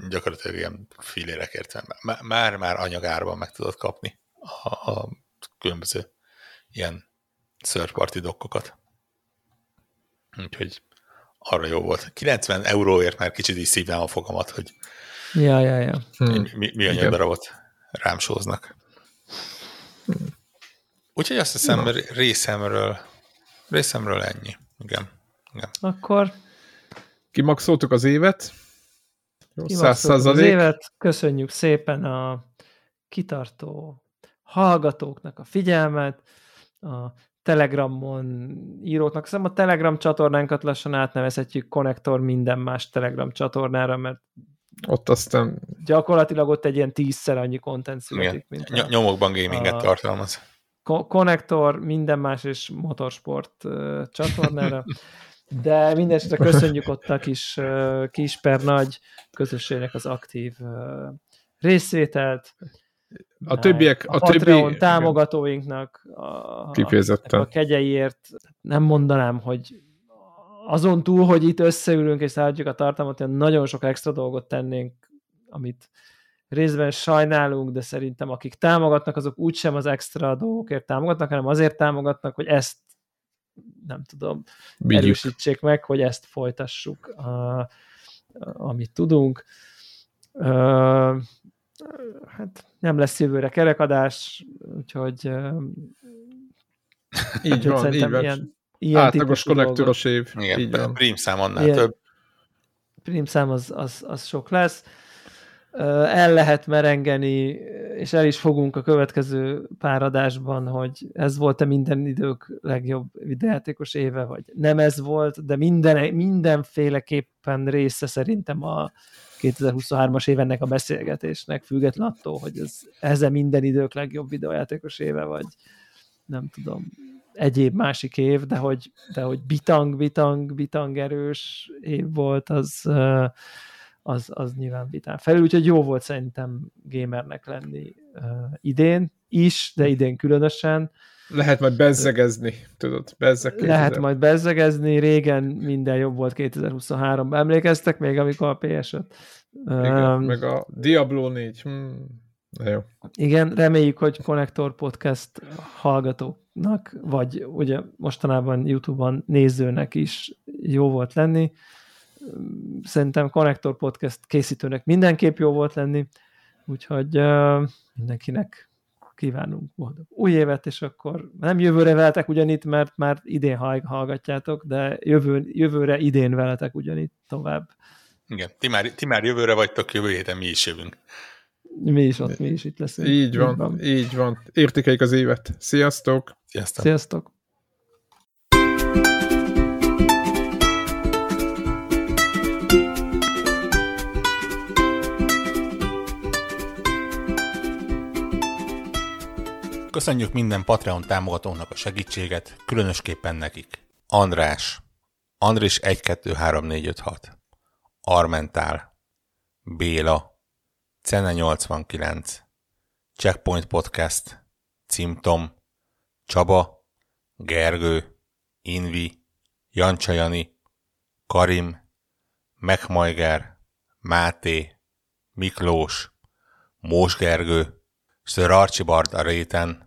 gyakorlatilag ilyen filérekért már-már anyagárban meg tudod kapni a, a különböző ilyen szörparti dokkokat. Úgyhogy arra jó volt. 90 euróért már kicsit is szívnám a fogamat, hogy ja, ja, ja. Hmm. mi, mi a darabot rám sóznak. Hmm. Úgyhogy azt hiszem no. részemről, részemről ennyi. Igen. Igen. Akkor kimaxoltuk az évet. Száz százalék. Az évet. Köszönjük szépen a kitartó hallgatóknak a figyelmet, a Telegramon íróknak. Hiszem a Telegram csatornánkat lassan átnevezhetjük konnektor minden más Telegram csatornára, mert ott aztán... Gyakorlatilag ott egy ilyen tízszer annyi kontent születik, mint Ny- Nyomokban gaminget a... tartalmaz. Konnektor, minden más és motorsport uh, csatornára. De mindenesetre köszönjük ott a kis, kis per nagy közösségnek az aktív részvételt. A többiek, a, a Patreon többi... támogatóinknak a, Kifejezetten. a kegyeiért nem mondanám, hogy azon túl, hogy itt összeülünk és szállítjuk a tartalmat, nagyon sok extra dolgot tennénk, amit részben sajnálunk, de szerintem akik támogatnak, azok úgysem az extra dolgokért támogatnak, hanem azért támogatnak, hogy ezt nem tudom, Vigyük. erősítsék meg, hogy ezt folytassuk, a, amit tudunk. Hát nem lesz jövőre kerekadás, úgyhogy így van, így van. Ilyen, ilyen Átlagos konnektoros év. Igen, így van. Prímszám annál ilyen, több. Prímszám az, az, az sok lesz el lehet merengeni, és el is fogunk a következő páradásban, hogy ez volt-e minden idők legjobb videjátékos éve, vagy nem ez volt, de minden, mindenféleképpen része szerintem a 2023-as év ennek a beszélgetésnek, független attól, hogy ez, ez -e minden idők legjobb videójátékos éve, vagy nem tudom, egyéb másik év, de hogy, de hogy bitang, bitang, bitang erős év volt, az uh, az, az nyilván vitán felül, úgyhogy jó volt szerintem gamernek lenni uh, idén is, de idén különösen. Lehet majd bezzegezni, tudod, bezzeg Lehet majd bezzegezni, régen minden jobb volt 2023-ban. Emlékeztek még, amikor a PS5? Igen, um, meg a Diablo 4. Hmm. jó. Igen, reméljük, hogy Connector Podcast hallgatóknak, vagy ugye mostanában YouTube-on nézőnek is jó volt lenni szerintem Connector Podcast készítőnek mindenképp jó volt lenni, úgyhogy mindenkinek kívánunk boldog új évet, és akkor nem jövőre veletek ugyanitt, mert már idén hallgatjátok, de jövő, jövőre idén veletek ugyanitt tovább Igen, ti már, ti már jövőre vagytok, jövő héten mi is jövünk. Mi is ott, mi is itt leszünk. Így van, így van. Így van. Értékeljük az évet. Sziasztok! Sziasztok! Sziasztok! Köszönjük minden Patreon támogatónak a segítséget, különösképpen nekik. András, Andris 123456, Armentál, Béla, Cene 89, Checkpoint Podcast, Cimtom, Csaba, Gergő, Invi, Jancsajani, Karim, Megmajger, Máté, Miklós, Mós Gergő, Sir Archibald a réten,